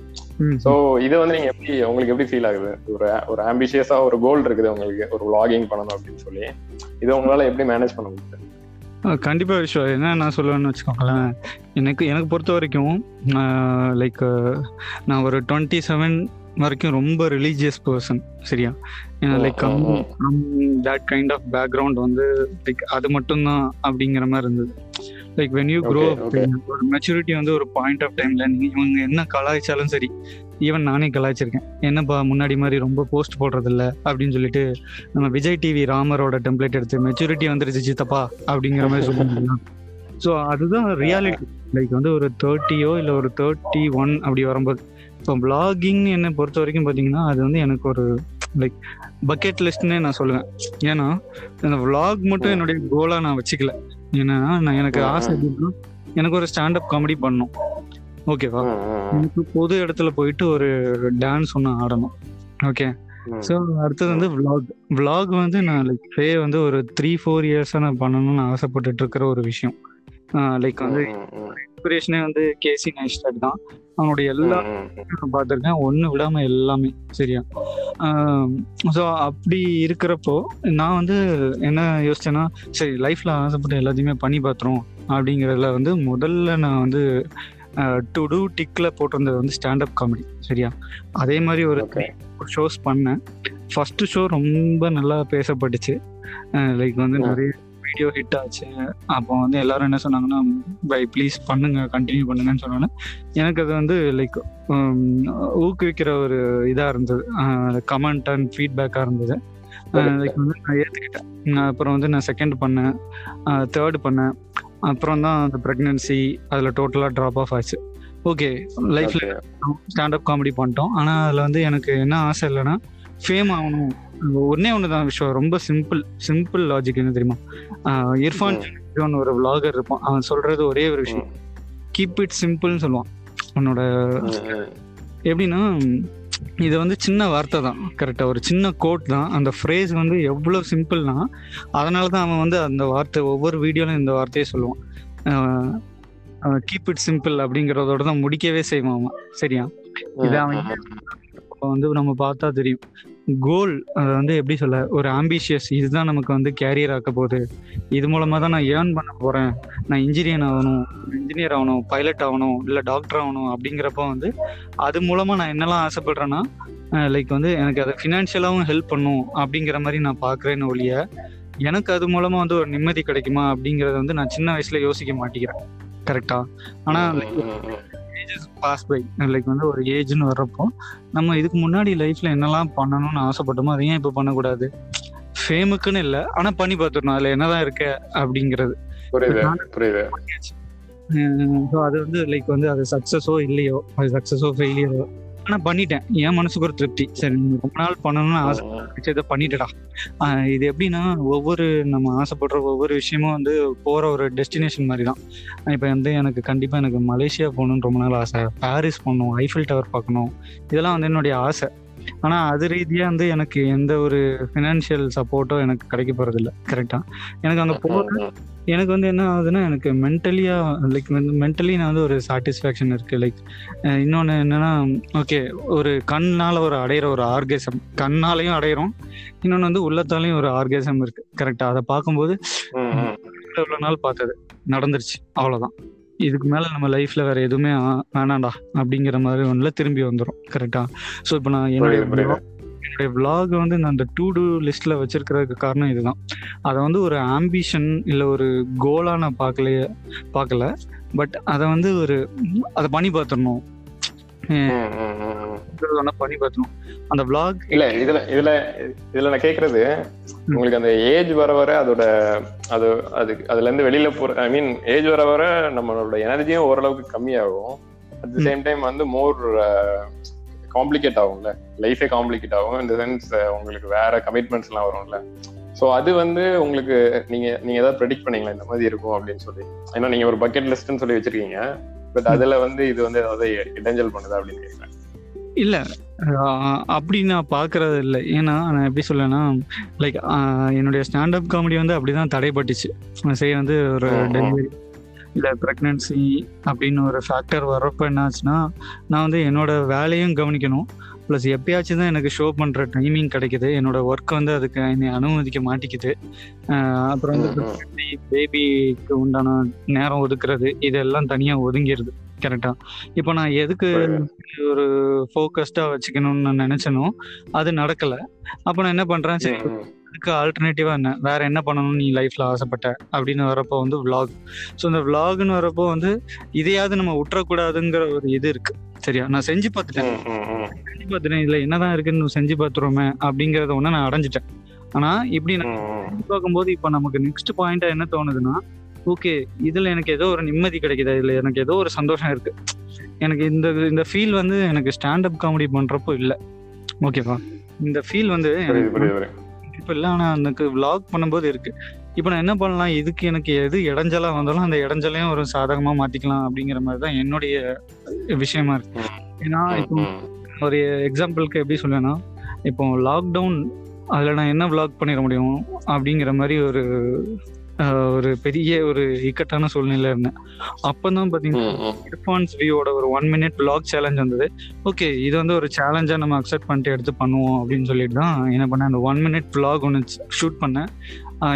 Speaker 2: சோ இது வந்து நீங்க எப்படி உங்களுக்கு எப்படி ஃபீல் ஆகுது? ஒரு ஒரு ஆம்பிஷியஸா ஒரு கோல் இருக்குது உங்களுக்கு ஒரு vlogging பண்ணணும் அப்படின்னு சொல்லி. இது உங்களால எப்படி மேனேஜ் பண்ண முடியுது?
Speaker 1: கண்டிப்பா விஷயம் என்ன நான் சொல்லுவேன்னு வச்சுக்கோங்களேன். எனக்கு எனக்கு பொறுத்த வரைக்கும் லைக் நான் ஒரு டுவெண்ட்டி செவன் வரைக்கும் ரொம்ப ரிலீஜியஸ் பர்சன் சரியா? ஏன்னா like. That kind of background வந்து லைக் அது மட்டும்தான் அப்படிங்கிற மாதிரி இருந்தது. Like when you grow. ஒரு மெச்சூரிட்டி வந்து ஒரு பாயிண்ட் ஆஃப் டைம்ல நீங்க இவங்க என்ன கலாய்ச்சாலும் சரி ஈவன் நானே கலாய்ச்சிருக்கேன். என்னப்பா முன்னாடி மாதிரி ரொம்ப போஸ்ட் போடுறது இல்ல அப்படின்னு சொல்லிட்டு நம்ம விஜய் டிவி ராமரோட டெம்ப்ளேட் எடுத்து மெச்சூரிட்டி வந்துருச்சு சித்தப்பா அப்படிங்கிற மாதிரி சொல்லுவாங்க ஸோ [laughs] அதுதான் ரியாலிட்டி லைக் வந்து ஒரு தேர்ட்டியோ இல்லை ஒரு தேர்ட்டி ஒன் அப்படி வரும்போது இப்போ பிளாகிங் என்னை பொறுத்த வரைக்கும் பார்த்தீங்கன்னா அது வந்து எனக்கு ஒரு லைக் பக்கெட் லிஸ்ட்னே நான் சொல்லுவேன். ஏன்னா இந்த vlog மட்டும் என்னுடைய கோலாக நான் வச்சுக்கல. ஏன்னா நான் எனக்கு ஆசை எப்படின்னா எனக்கு ஒரு ஸ்டாண்டப் காமெடி பண்ணணும். ஓகேவா. எனக்கு பொது இடத்துல போயிட்டு ஒரு டான்ஸ் ஒன்று ஆடணும். ஓகே. ஸோ அடுத்தது வந்து vlog. Vlog வந்து நான் லைக் பே வந்து ஒரு த்ரீ ஃபோர் இயர்ஸாக நான் பண்ணணும்னு ஆசைப்பட்டுட்டு இருக்கிற ஒரு விஷயம். லைக் வந்து இன்ஸ்பிரேஷனே வந்து கேசி நைஸ்டாட் தான். அவனுடைய எல்லா பார்த்துருக்கேன். ஒன்று விடாம எல்லாமே சரியா. ஸோ அப்படி இருக்கிறப்போ நான் வந்து என்ன யோசிச்சேன்னா சரி லைஃப்ல ஆசைப்பட்டு எல்லாத்தையுமே பண்ணி பார்த்துரும் அப்படிங்கிறதுல வந்து முதல்ல நான் வந்து டு டூ டிக்ல போட்டிருந்தது வந்து ஸ்டாண்டப் காமெடி சரியா? அதே மாதிரி ஒரு. ஷோஸ் பண்ணேன். ஃபர்ஸ்ட் ஷோ ரொம்ப நல்லா பேசப்பட்டுச்சு. லைக் வந்து. நிறைய வீடியோ ஹிட் ஆச்சு. அப்போ வந்து எல்லாரும் என்ன சொன்னாங்கன்னா பை ப்ளீஸ் பண்ணுங்க கண்டினியூ பண்ணுங்கன்னு சொன்னோன்னே எனக்கு அது வந்து லைக் ஊக்குவிக்கிற ஒரு இதாக இருந்தது. கமெண்ட் அண்ட் ஃபீட்பேக்காக இருந்தது. லைக் வந்து நான் ஏற்றுக்கிட்டேன் நான் அப்புறம் வந்து நான் செகண்ட் பண்ணேன். தேர்ட் பண்ணேன். அப்புறம் தான் அந்த ப்ரெக்னென்சி அதில் டோட்டலாக ட்ராப் ஆஃப் ஆச்சு. ஓகே லைஃப்ல
Speaker 2: Okay.
Speaker 1: ஸ்டாண்டப் காமெடி பண்ணிட்டோம். ஆனால் அதில் வந்து எனக்கு என்ன ஆசை இல்லைன்னா ஃபேம் ஆகணும். ஒன்னே ஒன்று தான் விஷயம் ரொம்ப சிம்பிள் சிம்பிள் லாஜிக் என்ன தெரியுமா? இர்ஃபான் ஒரு vlogger இருப்பான். அவன் சொல்றது ஒரே ஒரு விஷயம். கீப் இட் சிம்பிள்னு சொல்லுவான். உன்னோட. எப்படின்னா இது வந்து சின்ன வார்த்தை தான். கரெக்டா ஒரு சின்ன கோட் தான். அந்த ஃப்ரேஸ் வந்து எவ்வளவு சிம்பிள்னா அதனால தான் அவன் வந்து அந்த வார்த்தை ஒவ்வொரு வீடியோலையும் இந்த வார்த்தையை சொல்லுவான். கீப் இட் சிம்பிள் அப்படிங்கிறதோட தான் முடிக்கவே செய்வான் அவன். சரியா? இது அவன் வந்து நம்ம பார்த்தா தெரியும். கோல் அது வந்து எப்படி சொல்ல ஒரு ஆம்பிஷியஸ் இதுதான் நமக்கு வந்து கேரியர் ஆக்க போகுது. இது மூலமா தான் நான் ஏர்ன் பண்ண போறேன். நான் இன்ஜினியர் ஆகணும் இன்ஜினியர் ஆகணும் பைலட் ஆகணும் இல்லை டாக்டர் ஆகணும் அப்படிங்கிறப்ப வந்து அது மூலமா நான் என்னெல்லாம் ஆசைப்படுறேன்னா லைக் வந்து எனக்கு அதை ஃபினான்ஷியலாகவும் ஹெல்ப் பண்ணும் அப்படிங்கிற மாதிரி நான் பார்க்குறேன்னு ஒழிய எனக்கு அது மூலமா வந்து ஒரு நிம்மதி கிடைக்குமா அப்படிங்கறத வந்து நான் சின்ன வயசுல யோசிக்க மாட்டேங்கிறேன். கரெக்டா ஆனா ஏஜஸ் பாஸ் பை லைக் வந்து ஒரு ஏஜ்னு வர்றப்போ நம்ம இதுக்கு முன்னாடி லைஃப்ல என்னெல்லாம் பண்ணணும்னு ஆசைப்பட்டோமோ அதை ஏன் இப்போ பண்ணக்கூடாது. ஃபேமுக்குன்னு இல்லை ஆனா பண்ணி பார்த்துடணும். அதுல என்னதான் இருக்க அப்படிங்கிறது.
Speaker 2: புரியுது புரியுது.
Speaker 1: ஸோ அது வந்து லைக் வந்து அது சக்ஸஸோ இல்லையோ அது சக்ஸஸோ ஃபெயிலியரோ ஆனா பண்ணிட்டேன். என் மனசுக்கு ஒரு திருப்தி. சரி ரொம்ப நாள் பண்ணணும்னு ஆசை. விஷயத்த பண்ணிட்டடா. இது எப்படின்னா ஒவ்வொரு நம்ம ஆசைப்படுற ஒவ்வொரு விஷயமும் வந்து போற ஒரு டெஸ்டினேஷன் மாதிரி தான் இப்போ வந்து எனக்கு கண்டிப்பா எனக்கு மலேசியா போகணும்னு ரொம்ப நாள் ஆசை. பாரிஸ் போகணும் ஐஃபில் டவர் பார்க்கணும். இதெல்லாம் வந்து என்னுடைய ஆசை. ஆனா அது ரீதியா வந்து எனக்கு எந்த ஒரு ஃபினான்ஷியல் சப்போர்ட்டோ எனக்கு கிடைக்க போறது இல்லை கரெக்டா எனக்கு அங்க போக. எனக்கு வந்து என்ன ஆகுதுன்னா எனக்கு மென்டலியா லைக் மென்டலி நான் வந்து ஒரு சாட்டிஸ்ஃபேக்ஷன் இருக்கு. லைக் இன்னொன்று என்னன்னா ஓகே ஒரு கண்ணால ஒரு அடையிற ஒரு ஆர்கேசம் கண்ணாலையும் அடையிறோம். இன்னொன்று வந்து உள்ளத்தாலையும் ஒரு ஆர்கேசம் இருக்கு. கரெக்டா அதை பார்க்கும்போது. இவ்வளோ நாள் பார்த்தது? நடந்துருச்சு. அவ்வளோதான் இதுக்கு மேல நம்ம லைஃப்ல வேற எதுவுமே வேணாம்டா அப்படிங்கிற மாதிரி ஒன்றுல திரும்பி வந்துடும் கரெக்டா ஸோ இப்போ நான் என்னுடைய என்னுடைய vlog வந்து நான் அந்த டூ டூ லிஸ்ட்ல வச்சிருக்கிறதுக்கு காரணம் இதுதான். அதை வந்து ஒரு ஆம்பிஷன் இல்லை ஒரு கோலா நான் பார்க்கலையே பார்க்கல. பட் அதை வந்து ஒரு அதை பண்ணி பார்த்துடணும். பண்ணி பார்த்துடணும் அந்த vlog
Speaker 2: இல்ல இதுல இதுல இதுல நான் கேக்குறது உங்களுக்கு அந்த ஏஜ் வர வர அதோட அது அது அதுல இருந்து வெளியில போற ஐ மீன் ஏஜ் வர வர நம்மளோட எனர்ஜியும் ஓரளவுக்கு கம்மியாகும். At the. சேம் டைம் வந்து மோர் காம்ப்ளிகேட் ஆகும்ல. லைஃபே காம்ப்ளிகேட் ஆகும். இந்த சென்ஸ் உங்களுக்கு வேற கமிட்மெண்ட்ஸ் எல்லாம் வரும்ல. ஸோ அது வந்து உங்களுக்கு நீங்க நீங்க ஏதாவது ப்ரெடிக்ட் பண்ணீங்களா? இந்த மாதிரி இருக்கும் அப்படின்னு சொல்லி. ஏன்னா நீங்க ஒரு பக்கெட் லிஸ்ட்னு சொல்லி வச்சிருக்கீங்க. பட் அதுல வந்து இது வந்து ஏதாவது இடைஞ்சல் பண்ணுதா அப்படின்னு கேட்குறேன்
Speaker 1: இல்ல அப்படி நான் பாக்குறது இல்லை. ஏன்னா நான் எப்படி சொல்லனா லைக் என்னுடைய ஸ்டாண்டப் காமெடி வந்து அப்படிதான் தடைப்பட்டுச்சு சரி வந்து ஒரு. டெலிவரி இல்ல பிரெக்னன்சி அப்படின்னு ஒரு ஃபேக்டர் வர்றப்ப என்ன ஆச்சுன்னா நான் வந்து என்னோட வேலையும் கவனிக்கணும். ப்ளஸ் எப்பயாச்சும் தான் எனக்கு ஷோ பண்ற டைமிங் கிடைக்குது. என்னோட ஒர்க் வந்து அதுக்கு என்னை அனுமதிக்க மாட்டேங்குது அப்புறம் வந்து. பேபிக்கு உண்டான நேரம் ஒதுக்குறது இதெல்லாம் தனியா ஒதுங்கிடுது கரெக்டா இப்போ நான் எதுக்கு. ஒரு ஃபோக்கஸ்டா வச்சுக்கணும்னு நான் நினைச்சனோ அது நடக்கல. அப்ப நான் என்ன பண்றேன். அதுக்கு ஆல்டர்னேட்டிவா என்ன? வேற என்ன பண்ணணும்னு நீ லைஃப்ல ஆசைப்பட்ட? அப்படின்னு வரப்போ வந்து vlog. ஸோ இந்த vlogன்னு வரப்போ வந்து இதையாவது நம்ம விட்டுறக்கூடாதுங்கிற ஒரு இது இருக்கு. சரியா? நான் செஞ்சு பார்த்துட்டேன். செஞ்சு பார்த்துட்டேன். இதுல என்னதான் இருக்குன்னு செஞ்சு பார்த்துருவோமே அப்படிங்கறத ஒண்ணு நான் அடைஞ்சிட்டேன். ஆனா இப்படி நான் பார்க்கும்போது இப்போ நமக்கு நெக்ஸ்ட் பாயிண்டா என்ன தோணுதுன்னா ஓகே இதுல எனக்கு ஏதோ ஒரு நிம்மதி கிடைக்குதா? இல்ல எனக்கு ஏதோ ஒரு சந்தோஷம் இருக்கு. எனக்கு இந்த இந்த ஃபீல் வந்து எனக்கு ஸ்டாண்டப் காமெடி பண்றப்போ இல்ல. ஓகேவா இந்த ஃபீல் வந்து இப்போ இல்லை ஆனா எனக்கு vlog பண்ணும்போது இருக்கு. இப்போ நான் என்ன பண்ணலாம்? இதுக்கு எனக்கு எது இடைஞ்சலா வந்தாலும் அந்த இடைஞ்சலையும் ஒரு சாதகமா மாத்திக்கலாம் அப்படிங்கிற மாதிரி தான் என்னுடைய விஷயமா இருக்கு. ஏன்னா இப்போ. ஒரு எக்ஸாம்பிளுக்கு எப்படி சொல்லுவேன்னா இப்போ லாக்டவுன் அதில் நான் என்ன vlog பண்ணிட முடியும்? அப்படிங்கிற மாதிரி ஒரு ஒரு பெரிய ஒரு இக்கட்டான சூழ்நிலை இருந்தேன். அப்போ தான் பார்த்தீங்கன்னா. இர்ஃபான்ஸ் வியூவோட ஒரு ஒன் மினிட் vlog சேலஞ்ச் வந்தது. ஓகே இது வந்து ஒரு சேலஞ்சாக நம்ம அக்செப்ட் பண்ணிட்டு எடுத்து பண்ணுவோம் அப்படின்னு சொல்லிட்டு தான் என்ன பண்ணேன் அந்த ஒன் மினிட் vlog ஒன்று ஷூட் பண்ணேன்.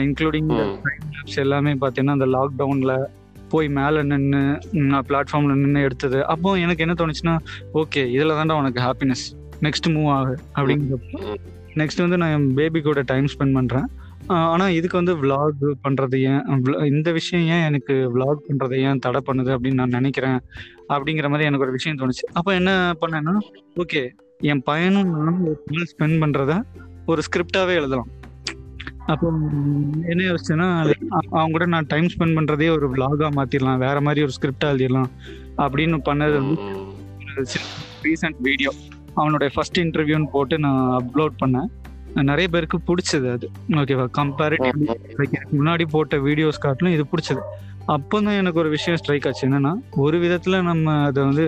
Speaker 1: இன்க்ளூடிங். டைம் எல்லாமே பார்த்தீங்கன்னா அந்த லாக்டவுனில் போய் மேலே நின்று பிளாட்ஃபார்மில் நின்று எடுத்தது. அப்போ எனக்கு என்ன தோணுச்சுன்னா ஓகே இதில் தான்டா உனக்கு ஹாப்பினஸ் நெக்ஸ்ட் மூவ் ஆகு அப்படிங்கிறப்போ. நெக்ஸ்ட் வந்து நான் என் பேபி கூட டைம் ஸ்பெண்ட் பண்ணுறேன் ஆனால் இதுக்கு வந்து vlog பண்ணுறது ஏன் இந்த விஷயம் ஏன் எனக்கு vlog பண்ணுறது ஏன் தடை பண்ணுது அப்படின்னு நான் நினைக்கிறேன் அப்படிங்கிற மாதிரி எனக்கு ஒரு விஷயம் தோணுச்சு. அப்போ என்ன பண்ணேன்னா ஓகே என் பையனும் நானும் ஒரு ஸ்பெண்ட் பண்ணுறத ஒரு ஸ்கிரிப்டாகவே எழுதலாம். அப்போ என்ன யோசிச்சேன்னா அவங்க கூட நான் டைம் ஸ்பெண்ட் பண்ணுறதே ஒரு vlog-ஆ மாற்றிடலாம் வேற மாதிரி ஒரு ஸ்கிரிப்டா எழுதிடலாம் அப்படின்னு பண்ணது வந்து ரீசெண்ட் வீடியோ அவனுடைய ஃபர்ஸ்ட் இன்டர்வியூன்னு போட்டு நான் அப்லோட் பண்ணேன். நிறைய பேருக்கு பிடிச்சது அது. ஓகேவா கம்பேரிட்டிவ் முன்னாடி போட்ட வீடியோஸ் காட்டிலும் இது பிடிச்சது. அப்போ தான் எனக்கு ஒரு விஷயம் ஸ்ட்ரைக் ஆச்சு. என்னன்னா ஒரு விதத்துல நம்ம அதை வந்து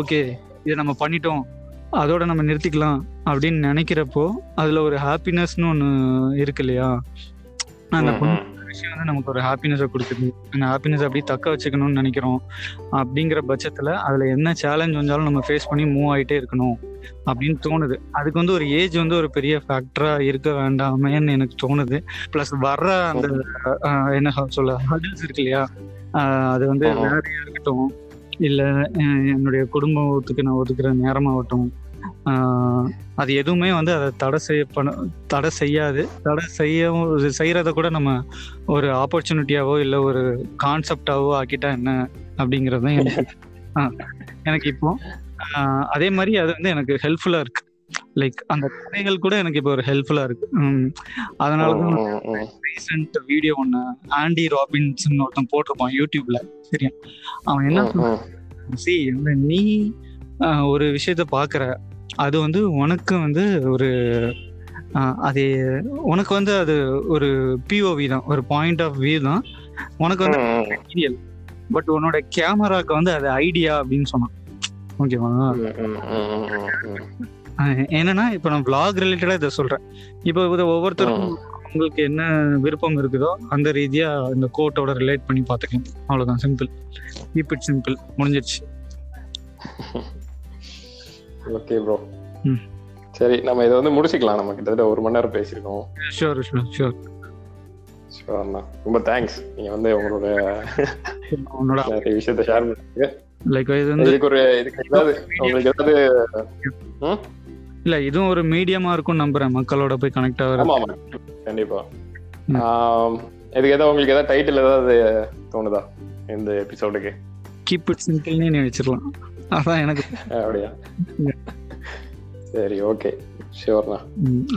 Speaker 1: ஓகே இதை நம்ம பண்ணிட்டோம். அதோட நம்ம நிறுத்திக்கலாம் அப்படின்னு நினைக்கிறப்போ அதுல ஒரு ஹாப்பினஸ்னு ஒன்று இருக்கு இல்லையா? அந்த. விஷயம் வந்து நமக்கு ஒரு ஹாப்பினஸை கொடுக்குது. அந்த ஹாப்பினஸ் அப்படியே தக்க வச்சுக்கணும்னு நினைக்கிறோம் அப்படிங்கிற பட்சத்துல அதுல என்ன சேலஞ்ச் வந்தாலும் நம்ம ஃபேஸ் பண்ணி மூவ் ஆயிட்டே இருக்கணும் அப்படின்னு தோணுது. அதுக்கு வந்து ஒரு ஏஜ் வந்து ஒரு பெரிய ஃபேக்டரா இருக்க வேண்டாமேன்னு எனக்கு தோணுது. ப்ளஸ் வர்ற அந்த என்ன சொல்ல ஹடில்ஸ் இருக்கு இல்லையா? அது வந்து. வேலையா இருக்கட்டும். இல்லை என்னுடைய குடும்பத்துக்கு நான் ஒதுக்குற நேரமாகட்டும் அது எதுவுமே வந்து அதை தடை செய்ய பண்ண தடை செய்யாது. தடை செய்யவும் செய்கிறத கூட நம்ம ஒரு ஆப்பர்ச்சுனிட்டியாவோ இல்லை ஒரு கான்செப்டாவோ ஆக்கிட்டா என்ன அப்படிங்கிறது எனக்கு எனக்கு இப்போ அதே மாதிரி அது வந்து எனக்கு ஹெல்ப்ஃபுல்லாக இருக்கு. லைக் அந்த கதைகள் கூட எனக்கு இப்போ ஒரு ஹெல்ப்ஃபுல்லா இருக்கு. அதனால தான். ரீசெண்ட் வீடியோ ஒன்று ஆண்டி ராபின்ஸ்னு ஒருத்தன் போட்டிருப்பான் யூடியூப்ல சரியா? அவன் என்ன. சி இந்த நீ ஒரு விஷயத்த பாக்குற. அது வந்து உனக்கு வந்து ஒரு அது உனக்கு வந்து அது ஒரு பிஓவி தான். ஒரு பாயிண்ட் ஆஃப் வியூ தான். உனக்கு வந்து. மெட்டீரியல் பட் உன்னோட கேமராக்கு வந்து அது ஐடியா அப்படின்னு சொன்னான். ஓகேவா? என்னன்னா இப்போ நான் vlog ரிலேட்டடா இதை சொல்றேன். இப்போ இது ஒவ்வொருத்தருக்கும் உங்களுக்கு என்ன விருப்பம் இருக்குதோ அந்த ரீதியா இந்த கோட்டோட ரிலேட் பண்ணி பார்த்துக்கலாம் அவ்வளவுதான். சிம்பிள் கீப் இட் சிம்பிள் முடிஞ்சிருச்சு.
Speaker 2: Okay bro. சரி நம்ம இதை வந்து முடிச்சுக்கலாம். நம்ம கிட்டத்தட்ட ஒரு மணி நேரம் பேசியிருக்கோம்.
Speaker 1: ஷூர் ஷூர் ஷூர்
Speaker 2: ஷுவர்ண்ணா ரொம்ப தேங்க்ஸ் நீங்க வந்து உங்களோட
Speaker 1: உன்னோட
Speaker 2: நிறைய விஷயத்த ஷேர் பண்ணி
Speaker 1: லைக் இது வந்து
Speaker 2: இதுக்கு ஒரு இதுக்கு ஏதாவது உங்களுக்கு ஏதாவது?
Speaker 1: இல்ல இதுவும் ஒரு மீடியமா இருக்கும் நம்புறேன். மக்களோட போய் கனெக்ட் ஆகுற
Speaker 2: ஆமா ஆமா. கண்டிப்பா. இதுக்கு ஏதாவது உங்களுக்கு ஏதாவது டைட்டில் ஏதாவது தோணுதா இந்த எபிசோடுக்கு
Speaker 1: கீப் இட் சிம்பிள்னே நீ வச்சிடலாம் அதான் எனக்கு.
Speaker 2: அப்படியா? சரி ஓகே ஷியோர்ண்ணா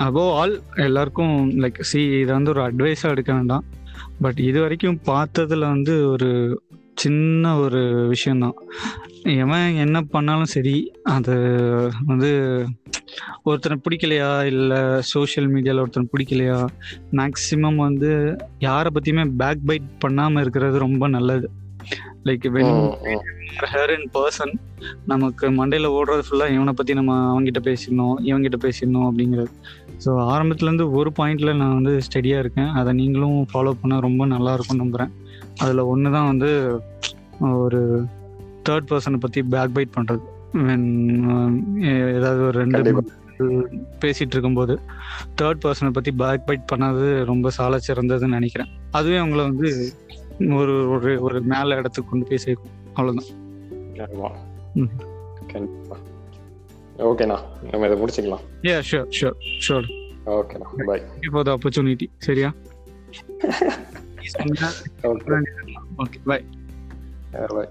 Speaker 1: அபோவ் ஆல் எல்லாருக்கும் லைக் சி இதை வந்து ஒரு அட்வைஸாக எடுக்க வேண்டாம். பட் இது வரைக்கும் பார்த்ததுல வந்து ஒரு சின்ன ஒரு விஷயம்தான். எவன் என்ன பண்ணாலும் சரி அது வந்து ஒருத்தனை பிடிக்கலையா? இல்லை சோஷியல் மீடியாவில் ஒருத்தனை பிடிக்கலையா? மேக்ஸிமம் வந்து யாரை பற்றியுமே பேக் பைட் பண்ணாமல் இருக்கிறது ரொம்ப நல்லது. Like when her in person நமக்கு மண்டையில ஓடுறது ஃபுல்லா இவனை பத்தி நம்ம அவங்ககிட்ட பேசிடணும் இவங்கிட்ட பேசிடணும் அப்படிங்கிறது. ஸோ ஆரம்பத்துல இருந்து ஒரு பாயிண்ட்ல நான் வந்து ஸ்டெடியா இருக்கேன். அதை நீங்களும் ஃபாலோ பண்ண ரொம்ப நல்லா இருக்கும் நம்புறேன். அதுல ஒன்று தான் வந்து ஒரு தேர்ட் பர்சனை பத்தி பேக் பைட் அஹ், ஏதாவது ஒரு ரெண்டு பேசிட்டு இருக்கும்போது தேர்ட் பர்சனை பத்தி பேக் பைட் பண்ணது ரொம்ப சால சிறந்ததுன்னு நினைக்கிறேன். அதுவே அவங்கள வந்து ஒரு ஒரு ஒரு மேல இடத்துக்கு கொண்டு போய் சேர்க்கும். அவ்வளவுதான்.
Speaker 2: ஓகேண்ணா. நம்ம இதை முடிச்சுக்கலாம்.
Speaker 1: Yeah, sure, sure, sure.
Speaker 2: ஓகேண்ணா. பாய்
Speaker 1: ஃபார் த ஆப்பர்ச்சுனிட்டி சரியா?
Speaker 2: Okay
Speaker 1: okay bye
Speaker 2: bye